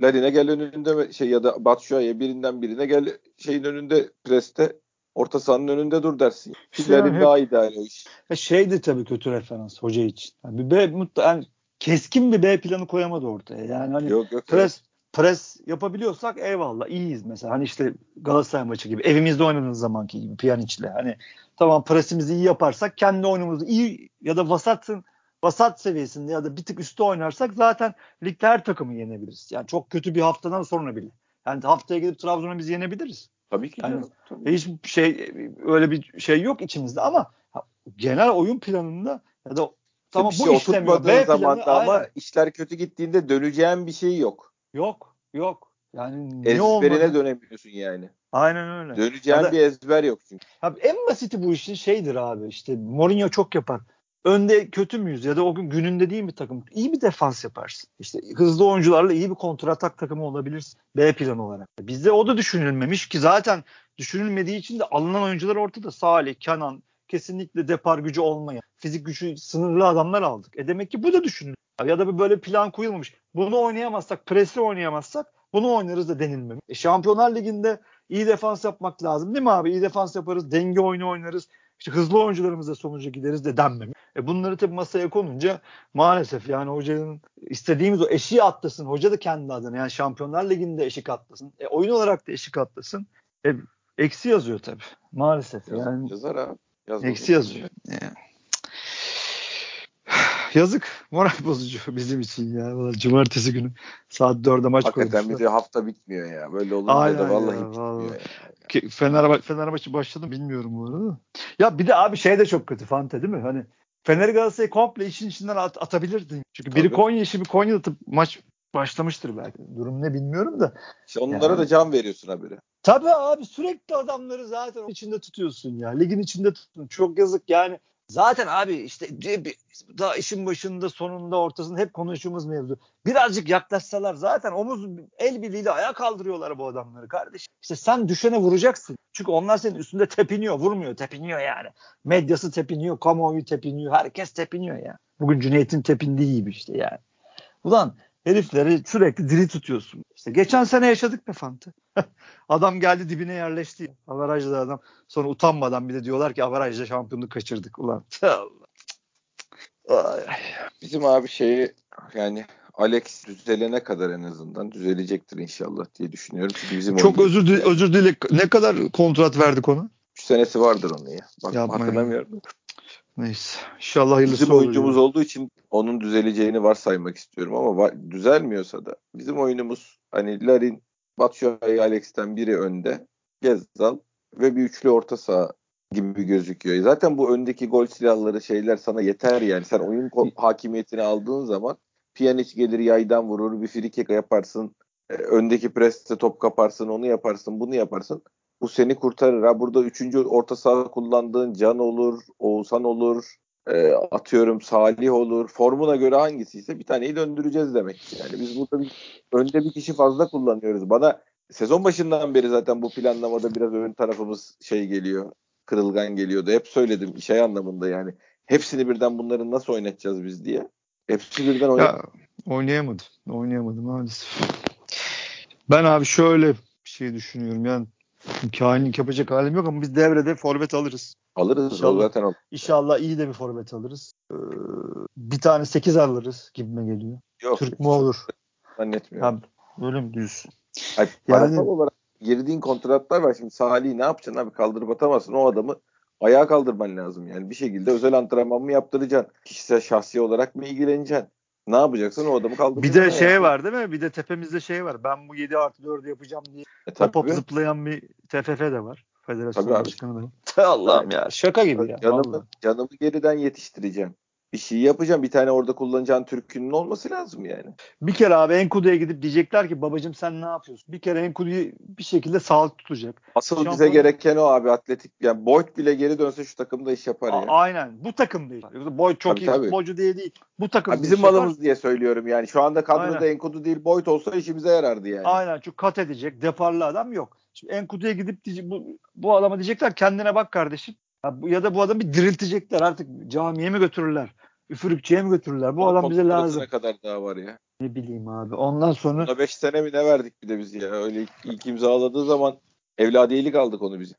Larin'e gel önünde şey ya da Batshuayi'ye birinden birine gel şeyin önünde preste orta sahanın önünde dur dersin. Larin hep, daha ideal o iş. Şeydi tabii kötü referans hoca için. Yani bir B, mutlu, yani keskin bir B planı koyamadı ortaya. Yani hani yok, yok, pres yok. pres yapabiliyorsak eyvallah iyiyiz mesela. Hani işte Galatasaray maçı gibi evimizde oynadığımız zamanki gibi Pjanic'le. Hani tamam presimizi iyi yaparsak kendi oyunumuzu iyi ya da vasatın vasat seviyesinde ya da bir tık üstte oynarsak zaten ligde her takımı yenebiliriz. Yani çok kötü bir haftadan sonra bile. Yani haftaya gidip Trabzon'a biz yenebiliriz. Tabii ki. Yani tabii. hiçbir şey öyle bir şey yok içimizde ama genel oyun planında ya da tamam bu şey işlemiyor. B zaman planı, ama aynen. işler kötü gittiğinde döneceğin bir şey yok. Yok, yok. Yani ne Ezberine dönemiyorsun yani. Aynen öyle. Döneceğin da, bir ezber yok çünkü. Abi en basiti bu işin şeydir abi işte Mourinho çok yapar önde kötü müyüz ya da o gün gününde değil mi takım? İyi bir defans yaparsın. İşte hızlı oyuncularla iyi bir kontratak takımı olabilirsin. B plan olarak. Bizde o da düşünülmemiş ki zaten düşünülmediği için de alınan oyuncular ortada. Salih, Kenan, kesinlikle depar gücü olmayan, fizik gücü sınırlı adamlar aldık. E demek ki bu da düşünülür. Ya da böyle plan koyulmamış. Bunu oynayamazsak, presle oynayamazsak bunu oynarız da denilmemiş. E Şampiyonlar Ligi'nde iyi defans yapmak lazım değil mi abi? İyi defans yaparız, denge oyunu oynarız. İşte hızlı oyuncularımızla sonuca gideriz de denmemiş. E bunları tabii masaya konunca maalesef yani hocanın istediğimiz o eşiği atlasın. Hoca da kendi adına yani Şampiyonlar Ligi'nde eşik atlasın. E oyun olarak da eşik atlasın. E eksi yazıyor tabii. Maalesef Yaz, yani. Yazar abi. Yazmaz eksi yazıyor. Yani. Yazık. Moral <laughs> bozucu bizim için ya. Cumartesi günü saat 4'de maç Hakikaten koymuşlar. bir de hafta bitmiyor ya. Böyle olunca Aynen da vallahi ya, bitmiyor vallahi. ya. Fenerbahçe, Fenerbahçe başladı bilmiyorum bu arada. Ya bir de abi şey de çok kötü Fante değil mi? Hani Fener Galatasaray'ı komple işin içinden at, atabilirdin. Çünkü biri Tabii. Konya işi bir Konya atıp maç başlamıştır belki. Durum ne bilmiyorum da. İşte onlara Yani. da can veriyorsun habire. Tabii abi sürekli adamları zaten içinde tutuyorsun ya. Ligin içinde tutun. Çok yazık yani. Zaten abi işte daha işin başında sonunda ortasında hep konuştuğumuz mevzu. Birazcık yaklaşsalar zaten omuz el birliğiyle ayağa kaldırıyorlar bu adamları kardeş. İşte sen düşene vuracaksın. Çünkü onlar senin üstünde tepiniyor. Vurmuyor tepiniyor yani. Medyası tepiniyor. Kamuoyu tepiniyor. Herkes tepiniyor ya. Bugün Cüneyt'in tepindiği gibi işte yani. Ulan herifleri sürekli diri tutuyorsun. İşte geçen sene yaşadık be Fantı. <laughs> adam geldi dibine yerleşti. Avarajlı adam. Sonra utanmadan bir de diyorlar ki avarajla şampiyonluk kaçırdık. Ulan Allah. Ay. Bizim abi şeyi yani Alex düzelene kadar en azından düzelecektir inşallah diye düşünüyorum. Çünkü bizim Çok özür dile, özür dile. Ne kadar kontrat verdik ona? Üç senesi vardır onun ya. Bak hatırlamıyorum. Neyse. İnşallah hayırlısı Bizim olur oyuncumuz ya. olduğu için onun düzeleceğini varsaymak istiyorum ama va- düzelmiyorsa da bizim oyunumuz hani Larin, Batshuayi, Alex'ten biri önde, Gezzal ve bir üçlü orta saha gibi gözüküyor. Zaten bu öndeki gol silahları şeyler sana yeter yani. Sen oyun <laughs> hakimiyetini aldığın zaman Pjanic gelir yaydan vurur, bir frikik yaparsın, e, öndeki preste top kaparsın, onu yaparsın, bunu yaparsın. Bu seni kurtarır. Ha burada üçüncü orta saha kullandığın Can olur, Oğuzhan olur, e, atıyorum Salih olur. Formuna göre hangisiyse bir taneyi döndüreceğiz demek. Yani biz burada bir, önde bir kişi fazla kullanıyoruz. Bana sezon başından beri zaten bu planlamada biraz ön tarafımız şey geliyor. Kırılgan geliyordu. Hep söyledim şey anlamında yani. Hepsini birden bunları nasıl oynatacağız biz diye. Hepsi birden oynat. Ya oynayamadım. Oynayamadım maalesef. Ben abi şöyle bir şey düşünüyorum. Yani kainlik yapacak halim yok ama biz devrede forvet alırız. Alırız İnşallah. o zaten o. İnşallah iyi de bir forvet alırız. Ee, bir tane 8 alırız gibime geliyor. Yok. Türk mü olur? Zannetmiyorum. Abi, öyle mi diyorsun? Ay, Yani- olarak girdiğin kontratlar var. Şimdi Salih'i ne yapacaksın abi? Kaldırıp atamazsın. O adamı ayağa kaldırman lazım. Yani bir şekilde özel antrenman mı yaptıracaksın? Kişisel şahsi olarak mı ilgileneceksin? Ne yapacaksın? O adamı Bir kaldıracaksın. de şey yani. var değil mi? Bir de tepemizde şey var. Ben bu 7 artı 4'ü yapacağım diye E, hop zıplayan bir TFF de var. Federasyon Tabii abi. başkanı da. <laughs> Allah'ım ya şaka gibi ya. Canımı, vallahi. canımı geriden yetiştireceğim. Bir şey yapacağım. Bir tane orada kullanacağın Türk'ünün olması lazım yani. Bir kere abi Enkudu'ya gidip diyecekler ki babacım sen ne yapıyorsun? Bir kere Enkudu'yu bir şekilde sağlık tutacak. Asıl bize Şampiyon- gereken o abi atletik. Yani Boyd bile geri dönse şu takımda iş yapar A- ya. aynen. Bu takım değil. Yoksa Boy çok Tabii, iyi tabii. futbolcu diye değil. Bu takım Ha, bizim yapar. malımız diye söylüyorum yani. Şu anda kadroda Aynen. Enkudu değil Boyd olsa işimize yarardı yani. Aynen çünkü kat edecek deparlı adam yok. Şimdi Enkudu'ya gidip bu, bu adama diyecekler kendine bak kardeşim. Ya, bu- ya da bu adamı bir diriltecekler artık camiye mi götürürler? Üfürükçüye mi götürürler? Bu Onun adam bize lazım. kadar daha var ya. Ne bileyim abi. Ondan sonra Buna 5 sene mi ne verdik bir de biz ya. Öyle ilk, ilk imzaladığı zaman evladiyelik aldık onu biz.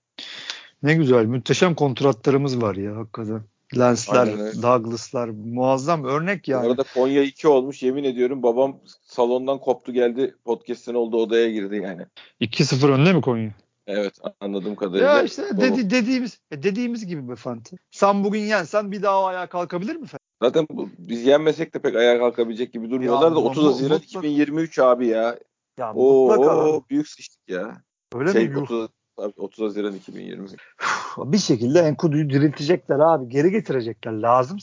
ne güzel muhteşem kontratlarımız var ya hakikaten. Lensler. Douglas'lar muazzam örnek Bu yani. arada Konya 2 olmuş yemin ediyorum babam salondan koptu geldi podcast'in olduğu odaya girdi yani. 2-0 önde mi Konya? Evet anladığım kadarıyla. Ya işte dedi, dediğimiz e, dediğimiz gibi be Fante. Sen bugün yensen bir daha o ayağa kalkabilir mi? Fante? Zaten bu, biz yenmesek de pek ayağa kalkabilecek gibi durmuyorlar Ya da bu- 30 bu- Haziran mutlak- 2023 abi ya. Ya Oo, mutlaka. büyük sıçtık ya. Öyle şey mi? Yuh. 30, abi 30 Haziran 2020. Bir şekilde Enkudu'yu diriltecekler abi. Geri getirecekler. Lazım.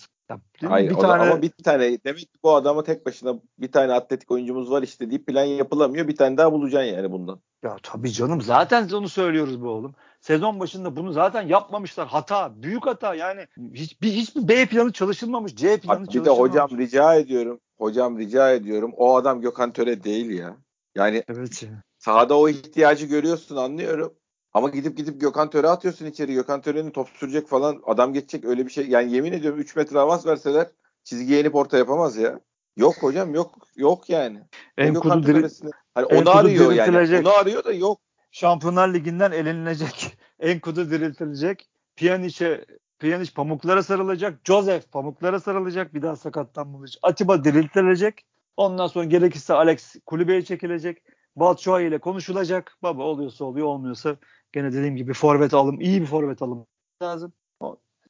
Hayır bir tane ama bir tane demek ki bu adama tek başına bir tane atletik oyuncumuz var işte deyip plan yapılamıyor. Bir tane daha bulacaksın yani bundan. Ya tabii canım zaten onu söylüyoruz bu oğlum. Sezon başında bunu zaten yapmamışlar. Hata. Büyük hata. Yani hiçbir hiçbir B planı çalışılmamış. C planı Abi bir de çalışılmamış. hocam rica ediyorum. Hocam rica ediyorum. O adam Gökhan Töre değil ya. Yani Evet sahada o ihtiyacı görüyorsun anlıyorum. Ama gidip gidip Gökhan Töre atıyorsun içeri. Gökhan Töre'nin top sürecek falan. Adam geçecek öyle bir şey. Yani yemin ediyorum 3 metre avans verseler çizgiye inip orta yapamaz ya. Yok hocam yok. Yok yani. En kudu diri, hani onu arıyor yani. Onu arıyor da yok. Şampiyonlar Ligi'nden elenilecek. <laughs> En kudu diriltilecek. Pjanic'e Pjanic pamuklara sarılacak. Joseph pamuklara sarılacak. Bir daha sakatlanmayacak. Atiba diriltilecek. Ondan sonra gerekirse Alex kulübeye çekilecek. Batshuayi ile konuşulacak. Baba oluyorsa oluyor olmuyorsa gene dediğim gibi forvet alım iyi bir forvet alım lazım.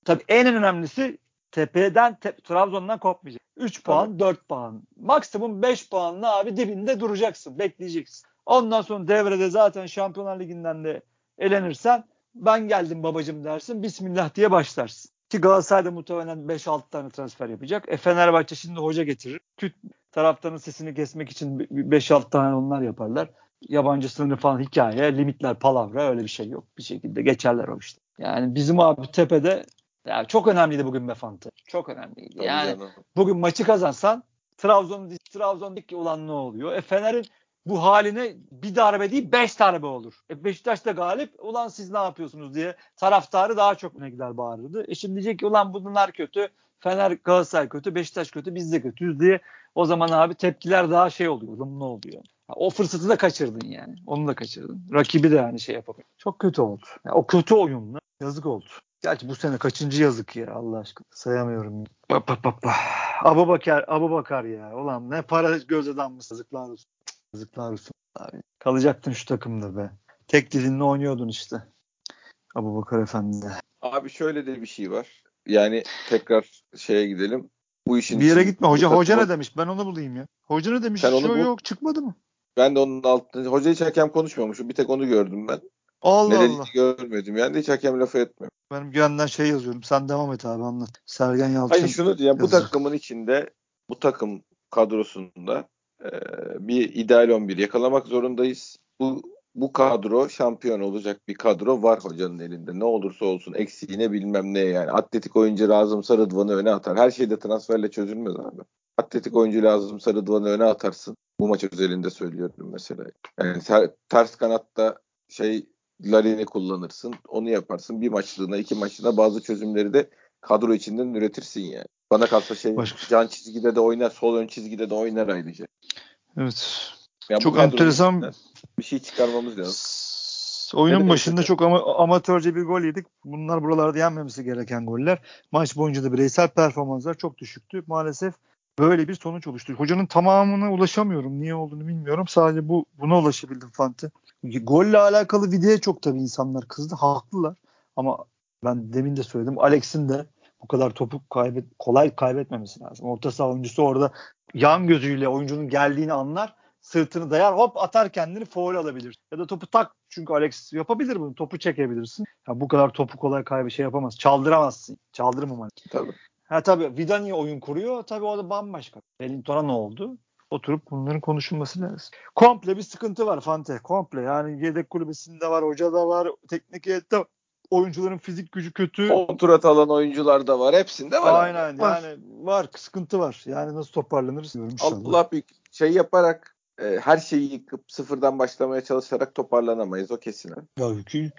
Tabii en önemlisi tepeden te, Trabzon'dan kopmayacak. 3 puan, Tabii. 4 puan. Maksimum 5 puanla abi dibinde duracaksın. Bekleyeceksin. Ondan sonra devrede zaten Şampiyonlar Ligi'nden de elenirsen ben geldim babacım dersin. Bismillah diye başlarsın. Ki Galatasaray'da muhtemelen 5-6 tane transfer yapacak. E Fenerbahçe şimdi hoca getirir. Küt taraftarın sesini kesmek için 5-6 tane onlar yaparlar. Yabancı sınırı falan hikaye, limitler, palavra öyle bir şey yok. Bir şekilde geçerler o işte. Yani bizim abi tepede ya çok önemliydi bugün Befantı. Çok önemliydi. Tabii yani canım. bugün maçı kazansan Trabzon Trabzon'daki olan ne oluyor? E Fener'in bu haline bir darbe değil beş darbe olur. E Beşiktaş da galip ulan siz ne yapıyorsunuz diye taraftarı daha çok ne gider bağırırdı. E şimdi diyecek ki ulan bunlar kötü Fener Galatasaray kötü Beşiktaş kötü biz de kötüyüz diye o zaman abi tepkiler daha şey oluyor. Ulan ne oluyor? O fırsatı da kaçırdın yani. Onu da kaçırdın. Rakibi de yani şey yapamıyor. Çok kötü oldu. Yani o kötü oyunla yazık oldu. Gerçi bu sene kaçıncı yazık ya Allah aşkına. Sayamıyorum. Bak bak bak. Abu Bakar, Abu Bakar ya. Ulan ne para göz adammış. Yazıklar olsun. Yazıklar olsun abi. Kalacaktın şu takımda be. Tek dilinle oynuyordun işte. Abu Bakar Efendi. Abi şöyle de bir şey var. Yani tekrar şeye gidelim. Bu işin bir yere gitme. Hoca hoca ne demiş? Ben onu bulayım ya. Hoca ne demiş? Sen onu bul. yok çıkmadı mı? Ben de onun altında hoca hiç hakem konuşmamış. Bir tek onu gördüm ben. Allah ne Allah. görmedim. Yani hiç hakem lafı etmiyor. Benim güvenden şey yazıyorum. Sen devam et abi anlat. Sergen Yalçın. Hayır şunu diyeceğim. Bu takımın içinde bu takım kadrosunda e, bir ideal 11 yakalamak zorundayız. Bu bu kadro şampiyon olacak bir kadro var hocanın elinde. Ne olursa olsun eksiğine bilmem ne yani. Atletik oyuncu lazım Sarıdvan'ı öne atar. Her şey de transferle çözülmez abi. Atletik oyuncu lazım Sarıdvan'ı öne atarsın. Bu maç özelinde söylüyorum mesela. Yani ter, ters kanatta şey Larin'i kullanırsın. Onu yaparsın. Bir maçlığına, iki maçlığına bazı çözümleri de kadro içinden üretirsin yani. Bana kalsa şey Başka. can çizgide de oynar, sol ön çizgide de oynar ayrıca. Evet. Yani Çok enteresan bir şey çıkarmamız lazım. Oyunun ne başında çok ama, amatörce bir gol yedik. Bunlar buralarda yenmemesi gereken goller. Maç boyunca da bireysel performanslar çok düşüktü. Maalesef böyle bir sonuç oluştu. Hocanın tamamına ulaşamıyorum. Niye olduğunu bilmiyorum. Sadece bu buna ulaşabildim Fante. Golle alakalı videoya çok tabii insanlar kızdı. Haklılar. Ama ben demin de söyledim. Alex'in de bu kadar topu kaybet kolay kaybetmemesi lazım. Orta saha oyuncusu orada yan gözüyle oyuncunun geldiğini anlar. Sırtını dayar hop atar kendini foul alabilir. Ya da topu tak çünkü Alex yapabilir bunu. Topu çekebilirsin. Ya bu kadar topu kolay kaybı şey yapamaz. Çaldıramazsın. Çaldırmaman. Tabii. Ha tabii Vidani oyun kuruyor. Tabii o da bambaşka. Wellington'a ne oldu? Oturup bunların konuşulması lazım. Komple bir sıkıntı var Fante. Komple. Yani yedek kulübesinde var, hoca da var, teknik heyette oyuncuların fizik gücü kötü. Kontrat alan oyuncular da var. Hepsinde var. Aynen var. yani var. Sıkıntı var. Yani nasıl toparlanır bilmiyorum Allah bir şey yaparak e, her şeyi yıkıp sıfırdan başlamaya çalışarak toparlanamayız. O kesin. Ya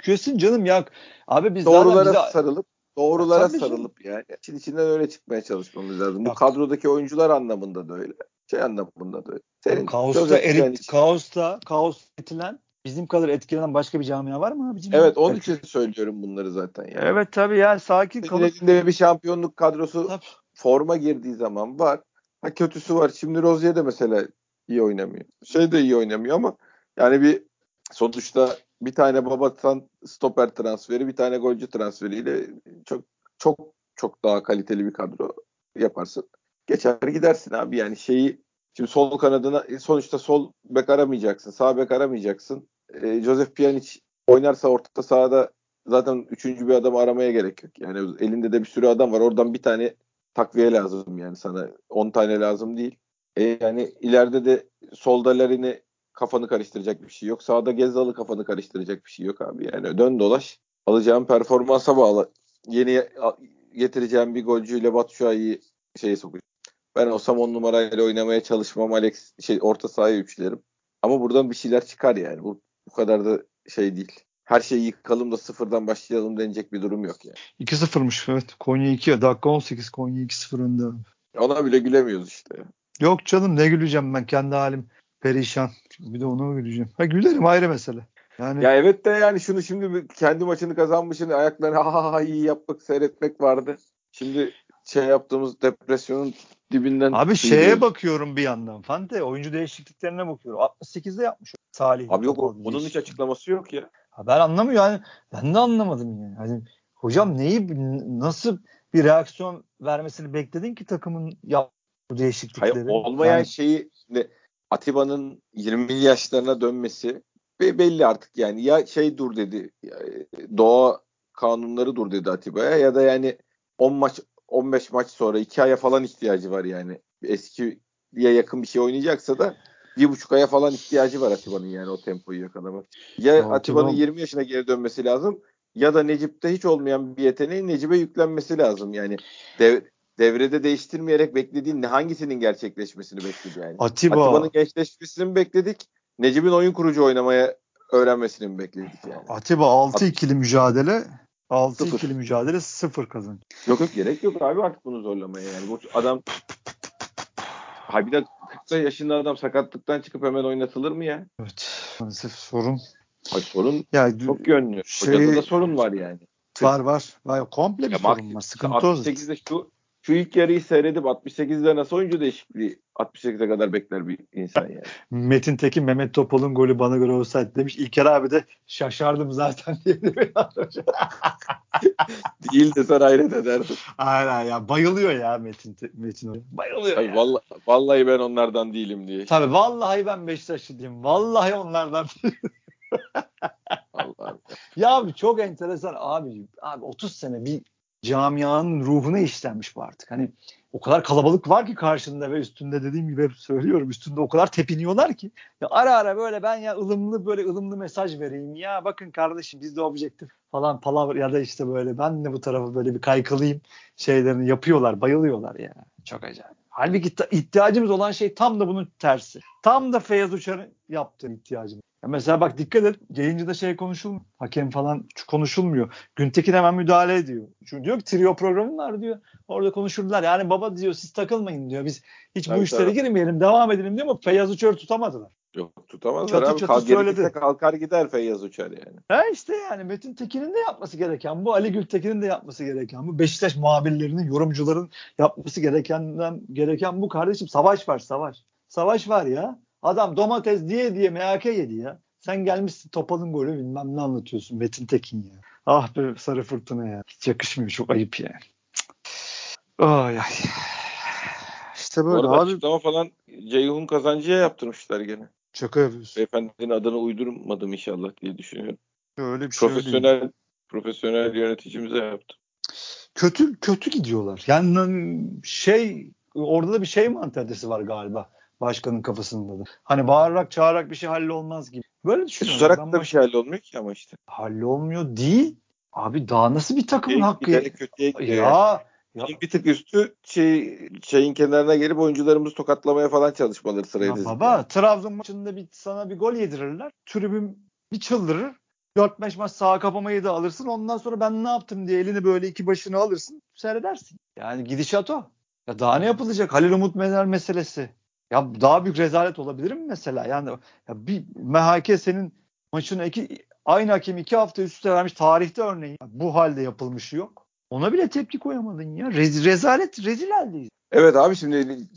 kesin canım ya. Abi biz doğrulara bize... sarılıp doğrulara ya, sarılıp canım. yani. İçin içinden öyle çıkmaya çalışmamız lazım. Bu kadrodaki oyuncular anlamında da öyle. Şey anlamında da öyle. Senin kaosta erit, kaosta kaos etilen bizim kadar etkilenen başka bir camia var mı abicim? Evet onun için söylüyorum bunları zaten yani. Evet tabii yani sakin kalıp. Elinde bir şampiyonluk kadrosu tabii. forma girdiği zaman var. Ha kötüsü var. Şimdi Rozier de mesela iyi oynamıyor. Şey de iyi oynamıyor ama yani bir sonuçta bir tane Babatan stoper transferi, bir tane golcü transferiyle çok çok çok daha kaliteli bir kadro yaparsın. Geçer gidersin abi yani şeyi şimdi sol kanadına sonuçta sol bek aramayacaksın, sağ bek aramayacaksın. E, Joseph Pjanic oynarsa orta sahada zaten üçüncü bir adam aramaya gerek yok. Yani elinde de bir sürü adam var. Oradan bir tane takviye lazım yani sana. 10 tane lazım değil. E, yani ileride de solda Larin'i kafanı karıştıracak bir şey yok. Sağda Gezal'ı kafanı karıştıracak bir şey yok abi. Yani dön dolaş. Alacağım performansa bağlı. Yeni getireceğim bir golcüyle Batshuayi'yi şeye sokacağım. Ben olsam on numarayla oynamaya çalışmam. Alex şey orta sahaya üçlerim. Ama buradan bir şeyler çıkar yani. Bu bu kadar da şey değil. her şeyi yıkalım da sıfırdan başlayalım denecek bir durum yok yani. 2-0'mış evet. Konya 2 dakika 18 Konya 2-0 önde. Ona bile gülemiyoruz işte. Yok canım ne güleceğim ben kendi halim perişan. Bir de ona güleceğim. Ha gülerim ayrı mesele. Yani... Ya evet de yani şunu şimdi kendi maçını kazanmışın ayaklarını ha ha iyi yapmak seyretmek vardı. Şimdi şey yaptığımız depresyonun dibinden. Abi şeye gidiyoruz. bakıyorum bir yandan. Fante oyuncu değişikliklerine bakıyorum. 68'de yapmış Salih. Abi yok onun hiç açıklaması yok ya. Ha ben anlamıyorum yani. Ben de anlamadım yani. Hani hocam neyi nasıl bir reaksiyon vermesini bekledin ki takımın yap bu değişiklikleri? Hayır, olmayan yani... şeyi ne, Atiba'nın 20 yaşlarına dönmesi belli artık yani ya şey dur dedi doğa kanunları dur dedi Atiba'ya ya da yani 10 maç 15 maç sonra 2 aya falan ihtiyacı var yani. Eskiye yakın bir şey oynayacaksa da bir buçuk aya falan ihtiyacı var Atiba'nın yani o tempoyu yakalamak. Ya Atiba... Atiba'nın 20 yaşına geri dönmesi lazım ya da Necip'te hiç olmayan bir yeteneğin Necip'e yüklenmesi lazım. Yani dev, devrede değiştirmeyerek beklediğin hangisinin gerçekleşmesini bekledi yani. Atiba. Atiba'nın gençleşmesini mi bekledik? Necip'in oyun kurucu oynamaya öğrenmesini mi bekledik yani? Atiba 6-2'li mücadele 6-2'li mücadele 0 kazanç. Yok yok gerek yok abi artık bunu zorlamaya yani. Bu adam Ha bir de 40 yaşında adam sakatlıktan çıkıp hemen oynatılır mı ya? Evet. Maalesef sorun. Hayır, sorun ya, çok yönlü. Şey, Hocada da sorun var yani. Var var. var. Komple bir ya, sorun var. Sıkıntı 68'de şu şu ilk yarıyı seyredip 68'de nasıl oyuncu değişikliği 68'e kadar bekler bir insan yani. Metin Tekin Mehmet Topal'ın golü bana göre olsaydı demiş. İlker abi de şaşardım zaten <laughs> diye Değil de sen hayret ederdin. Aynen ya bayılıyor ya Metin Metin Bayılıyor Tabii, ya. Vallahi, vallahi ben onlardan değilim diye. Tabii vallahi ben Beşiktaşlı diyeyim. Vallahi onlardan <laughs> Allah ya abi çok enteresan abi. Abi 30 sene bir camianın ruhuna işlenmiş bu artık. Hani o kadar kalabalık var ki karşında ve üstünde dediğim gibi hep söylüyorum üstünde o kadar tepiniyorlar ki ya ara ara böyle ben ya ılımlı böyle ılımlı mesaj vereyim ya bakın kardeşim biz de objektif falan palavra ya da işte böyle ben de bu tarafa böyle bir kaykılayım şeylerini yapıyorlar bayılıyorlar ya çok acayip. Halbuki ihtiyacımız olan şey tam da bunun tersi. Tam da Feyyaz Uçar'ın yaptığı ihtiyacımız. Ya mesela bak dikkat et yayıncıda şey konuşulmuyor. Hakem falan konuşulmuyor. Güntekin hemen müdahale ediyor. Çünkü diyor ki trio programı var diyor. Orada konuşurlar. Yani baba diyor siz takılmayın diyor. Biz hiç tabii, bu işlere tabii. girmeyelim devam edelim diyor ama Feyyaz Uçar'ı tutamadılar. Yok tutamazlar çatı abi. Çatı söyledi. kalkar gider Feyyaz Uçar yani. Ha işte yani Metin Tekin'in de yapması gereken bu. Ali Gültekin'in de yapması gereken bu. Beşiktaş muhabirlerinin, yorumcuların yapması gerekenden gereken bu kardeşim. Savaş var savaş. Savaş var ya. Adam domates diye diye MHK yedi ya. Sen gelmişsin Topal'ın golü bilmem ne anlatıyorsun Metin Tekin ya. Ah be sarı fırtına ya. Hiç yakışmıyor çok ayıp yani. Ay ay. İşte böyle Bu abi. açıklama falan Ceyhun Kazancı'ya yaptırmışlar gene. Şaka yapıyorsun. Beyefendinin adını uydurmadım inşallah diye düşünüyorum. Öyle bir şey profesyonel değil. profesyonel yöneticimize yaptım. Kötü kötü gidiyorlar. Yani şey orada da bir şey mantalitesi var galiba başkanın kafasında da. Hani bağırarak çağırarak bir şey hallolmaz gibi. Böyle düşünüyorum. Susarak da bir şey hallolmuyor ki ama işte. Hallolmuyor değil. Abi daha nasıl bir takımın şey, hakkı? ya. ya. Ya. Bir tık üstü şey, şeyin kenarına gelip oyuncularımızı tokatlamaya falan çalışmaları sırayı ya Baba Trabzon maçında bir sana bir gol yedirirler. Tribün bir çıldırır. 4-5 maç sağa kapamayı da alırsın. Ondan sonra ben ne yaptım diye elini böyle iki başını alırsın. Seyredersin. Yani gidişat o. Ya daha ne yapılacak? Halil Umut Mener meselesi. Ya daha büyük rezalet olabilir mi mesela? Yani ya bir MHK senin maçını iki, aynı hakem iki hafta üst üste vermiş tarihte örneğin. Bu halde yapılmış yok. Ona bile tepki koyamadın ya. Rez, rezalet, rezil haldeyiz. Evet abi şimdi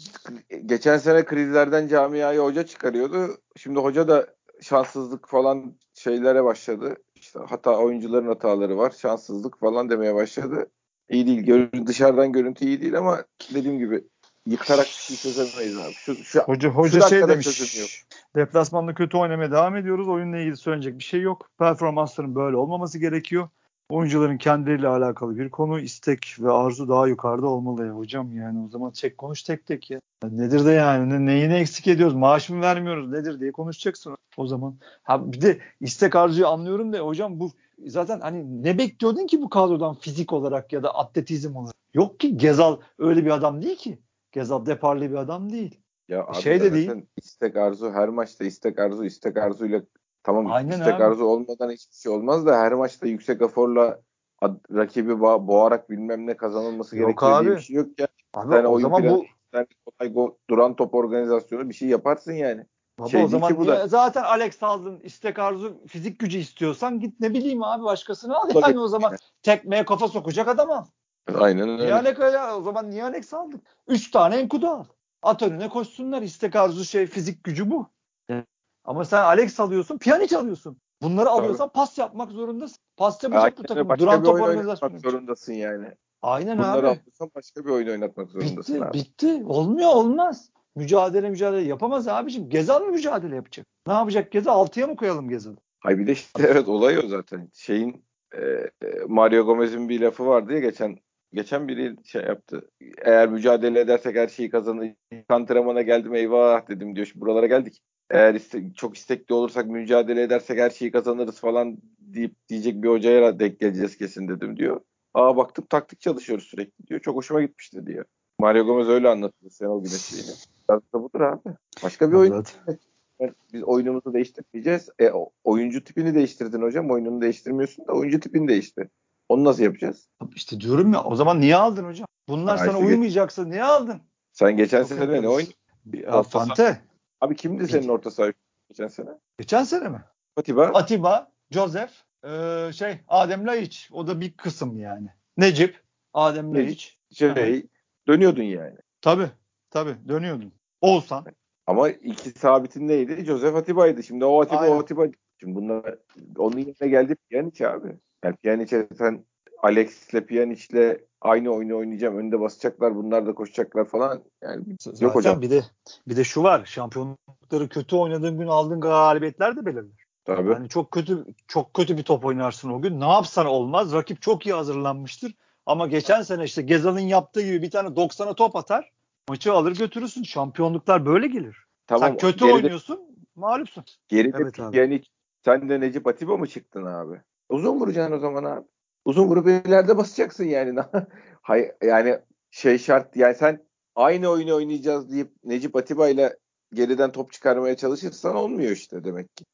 geçen sene krizlerden camiayı hoca çıkarıyordu. Şimdi hoca da şanssızlık falan şeylere başladı. İşte hata oyuncuların hataları var. Şanssızlık falan demeye başladı. İyi değil. Gör, dışarıdan görüntü iyi değil ama dediğim gibi yıkarak bir şey çözemeyiz abi. Şu, şu, hoca hoca şu şey demiş. Deplasmanda kötü oynamaya devam ediyoruz. Oyunla ilgili söyleyecek bir şey yok. Performansların böyle olmaması gerekiyor. Oyuncuların kendileriyle alakalı bir konu, istek ve arzu daha yukarıda olmalı ya hocam yani o zaman çek konuş tek tek ya. Nedir de yani ne, neyini eksik ediyoruz maaş mı vermiyoruz nedir diye konuşacaksın o zaman. Ha bir de istek arzuyu anlıyorum da hocam bu zaten hani ne bekliyordun ki bu kadrodan fizik olarak ya da atletizm olarak? Yok ki Gezal öyle bir adam değil ki. Gezal deparlı bir adam değil. Ya abi şey de değil. istek arzu her maçta istek arzu istek arzuyla Tamam Aynen istek abi. arzu olmadan hiçbir şey olmaz da her maçta yüksek aforla rakibi bo- boğarak bilmem ne kazanılması yok gerekiyor abi. diye bir şey yok ya. Abi, yani o zaman bu sen kolay go, duran top organizasyonu bir şey yaparsın yani. Baba şey o zaman bu da... zaten Alex aldın istek arzu fizik gücü istiyorsan git ne bileyim abi başkasını al yani o zaman tekmeye kafa sokacak adam al. Aynen öyle. Ya o zaman niye Alex aldık? Üç tane enkudu al. At önüne koşsunlar istek arzu şey fizik gücü bu. Ama sen Alex alıyorsun Pjanic alıyorsun. Bunları Tabii. alıyorsan pas yapmak zorundasın. Pas yapacak bu takım. Duran top organizasyonu. zorundasın yani. Aynen Bunları abi. Bunları alırsan başka bir oyun oynatmak zorundasın bitti, abi. Bitti. Olmuyor olmaz. Mücadele mücadele yapamaz abiciğim. Gezal mı mücadele yapacak? Ne yapacak Gezal? Altıya mı koyalım Gezal'ı? Hayır bir de işte evet olay o zaten. Şeyin e, Mario Gomez'in bir lafı vardı ya geçen geçen biri şey yaptı. Eğer mücadele edersek her şeyi kazanır. Antrenmana geldim eyvah dedim diyor. Şimdi buralara geldik. Eğer iste, çok istekli olursak mücadele edersek her şeyi kazanırız falan deyip diyecek bir hocaya denk geleceğiz kesin dedim diyor. Aa baktım taktik çalışıyoruz sürekli diyor. Çok hoşuma gitmişti diyor. Mario Gomez öyle anlatıyor sen o güneşliğini. Biraz da budur abi. Başka bir oyun. Biz oyunumuzu değiştirmeyeceğiz. E, oyuncu tipini değiştirdin hocam. Oyununu değiştirmiyorsun da oyuncu tipini değiştir. Onu nasıl yapacağız? İşte diyorum ya o zaman niye aldın hocam? Bunlar ya sana işte uymayacaksa niye aldın? Sen geçen sene ne oyun? Fante. Abi kimdi senin orta saha geçen sene? Geçen sene mi? Atiba. Atiba, Joseph, ee, şey Adem Laiç. O da bir kısım yani. Necip, Adem Laiç. Şey, dönüyordun yani. Tabii. Tabii dönüyordun. Oğuzhan. Ama iki sabitin neydi? Joseph Atiba'ydı. Şimdi o Atiba Aynen. o Atiba. Şimdi bunlar onun yerine geldi Pjanic abi. Yani Pjanic'e sen Alex'le Pjanic'le aynı oyunu oynayacağım. Önde basacaklar. Bunlar da koşacaklar falan. Yani Zaten yok hocam. bir de bir de şu var. Şampiyonlukları kötü oynadığın gün aldığın galibiyetler de belirler. Tabii. Yani çok kötü çok kötü bir top oynarsın o gün. Ne yapsan olmaz. Rakip çok iyi hazırlanmıştır. Ama geçen sene işte Gezal'ın yaptığı gibi bir tane 90'a top atar. Maçı alır götürürsün. Şampiyonluklar böyle gelir. Tamam, Sen kötü geride, oynuyorsun, mağlupsun. Geride evet yani sen de Necip Atiba mı çıktın abi? Uzun vuracaksın o zaman abi. Uzun vurup ileride basacaksın yani. <laughs> Yani şey şart yani sen aynı oyunu oynayacağız deyip Necip Atiba ile geriden top çıkarmaya çalışırsan olmuyor işte demek ki.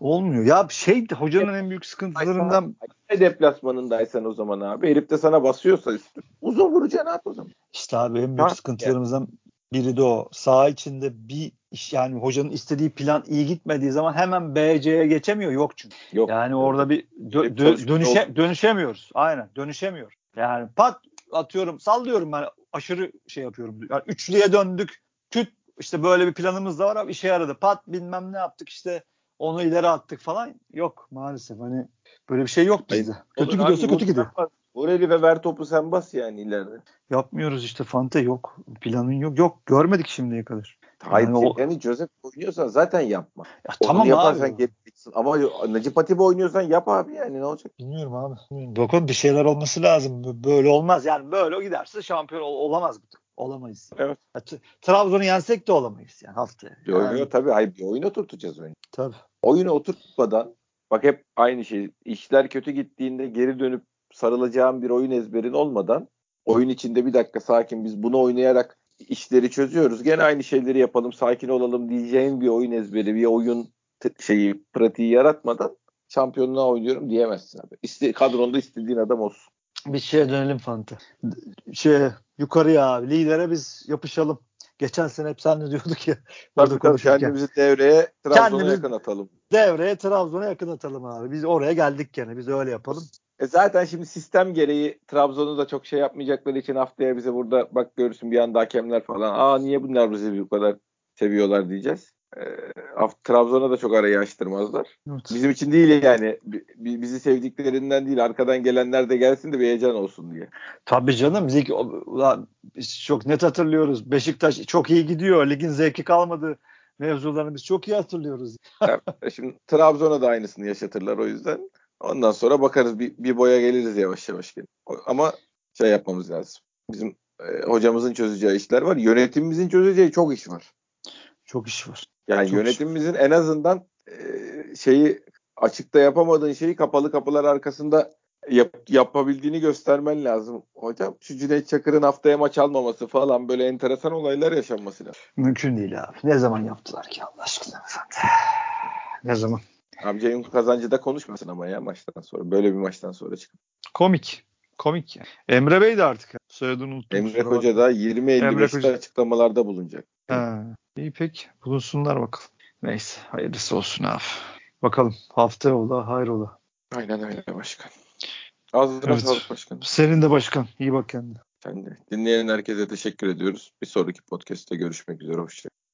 Olmuyor. Ya şey hocanın en büyük sıkıntılarından deplasmanındaysan o zaman abi herif de sana basıyorsa üstü. Uzun vuracaksın abi o zaman. İşte abi en büyük ha, sıkıntılarımızdan yani. biri de o. Sağ içinde bir yani hocanın istediği plan iyi gitmediği zaman hemen BC'ye geçemiyor. Yok çünkü. Yok. Yani orada bir dö- dö- dönüşe dönüşemiyoruz. Aynen dönüşemiyor. Yani pat atıyorum sallıyorum ben aşırı şey yapıyorum. Yani üçlüye döndük. Küt işte böyle bir planımız da var abi işe yaradı. Pat bilmem ne yaptık işte onu ileri attık falan. Yok maalesef hani böyle bir şey yok bizde. Kötü gidiyorsa kötü gidiyor. Oreli ve ver topu sen bas yani ileride. Yapmıyoruz işte Fante yok. Planın yok. Yok görmedik şimdiye kadar. Yani, o... Joseph oynuyorsan zaten yapma. Ya, Onu tamam yaparsan abi. Ama Necip Atiba oynuyorsan yap abi yani ne olacak? Bilmiyorum abi. Bakın bir şeyler olması lazım. Böyle olmaz yani böyle giderse şampiyon ol- olamaz bu. Olamayız. Evet. Ya, Trabzon'u yensek de olamayız yani haftaya. Bir yani... oyunu tabii. Hayır bir oyun oturtacağız oyunu. Tabii. Oyunu oturtmadan bak hep aynı şey. İşler kötü gittiğinde geri dönüp sarılacağım bir oyun ezberin olmadan oyun içinde bir dakika sakin biz bunu oynayarak işleri çözüyoruz. Gene aynı şeyleri yapalım, sakin olalım diyeceğin bir oyun ezberi, bir oyun şeyi, pratiği yaratmadan şampiyonluğa oynuyorum diyemezsin abi. İste, kadronda istediğin adam olsun. Bir şeye dönelim Fante. Şey yukarıya abi lidere biz yapışalım. Geçen sene hep sen diyorduk ya. Tabii tabii kendimizi devreye Trabzon'a yakın atalım. Devreye Trabzon'a yakın atalım abi. Biz oraya geldik gene. Biz öyle yapalım. E zaten şimdi sistem gereği Trabzon'u da çok şey yapmayacakları için haftaya bize burada bak görürsün bir anda hakemler falan. Aa niye bunlar bizi bu kadar seviyorlar diyeceğiz. E, Trabzon'a da çok arayı açtırmazlar. Evet. Bizim için değil yani. Bizi sevdiklerinden değil. Arkadan gelenler de gelsin de bir heyecan olsun diye. Tabii canım. Biz, biz çok net hatırlıyoruz. Beşiktaş çok iyi gidiyor. Ligin zevki kalmadı. Mevzularını biz çok iyi hatırlıyoruz. evet, şimdi Trabzon'a da aynısını yaşatırlar o yüzden. Ondan sonra bakarız bir, bir boya geliriz yavaş yavaş. Ama şey yapmamız lazım. Bizim e, hocamızın çözeceği işler var. Yönetimimizin çözeceği çok iş var. Çok iş var. Yani çok yönetimimizin iş. en azından e, şeyi açıkta yapamadığın şeyi kapalı kapılar arkasında yap, yapabildiğini göstermen lazım. Hocam şu Cüneyt Çakır'ın haftaya maç almaması falan böyle enteresan olaylar yaşanması lazım. Mümkün değil abi. Ne zaman yaptılar ki Allah aşkına efendim? Ne zaman? Abi Ceyhun kazancı da konuşmasın ama ya maçtan sonra. Böyle bir maçtan sonra çıkıp. Komik. Komik yani. Emre Bey de artık soyadını unuttum. Emre Hoca da 20-55'te açıklamalarda bulunacak. Ha, iyi pek bulunsunlar bakalım. Neyse hayırlısı olsun abi. Bakalım hafta ola hayır ola. Aynen öyle başkan. Ağzına evet. sağlık başkan. Senin de başkan. İyi bak kendine. Sen de. Dinleyen herkese teşekkür ediyoruz. Bir sonraki podcast'te görüşmek üzere. Hoşçakalın.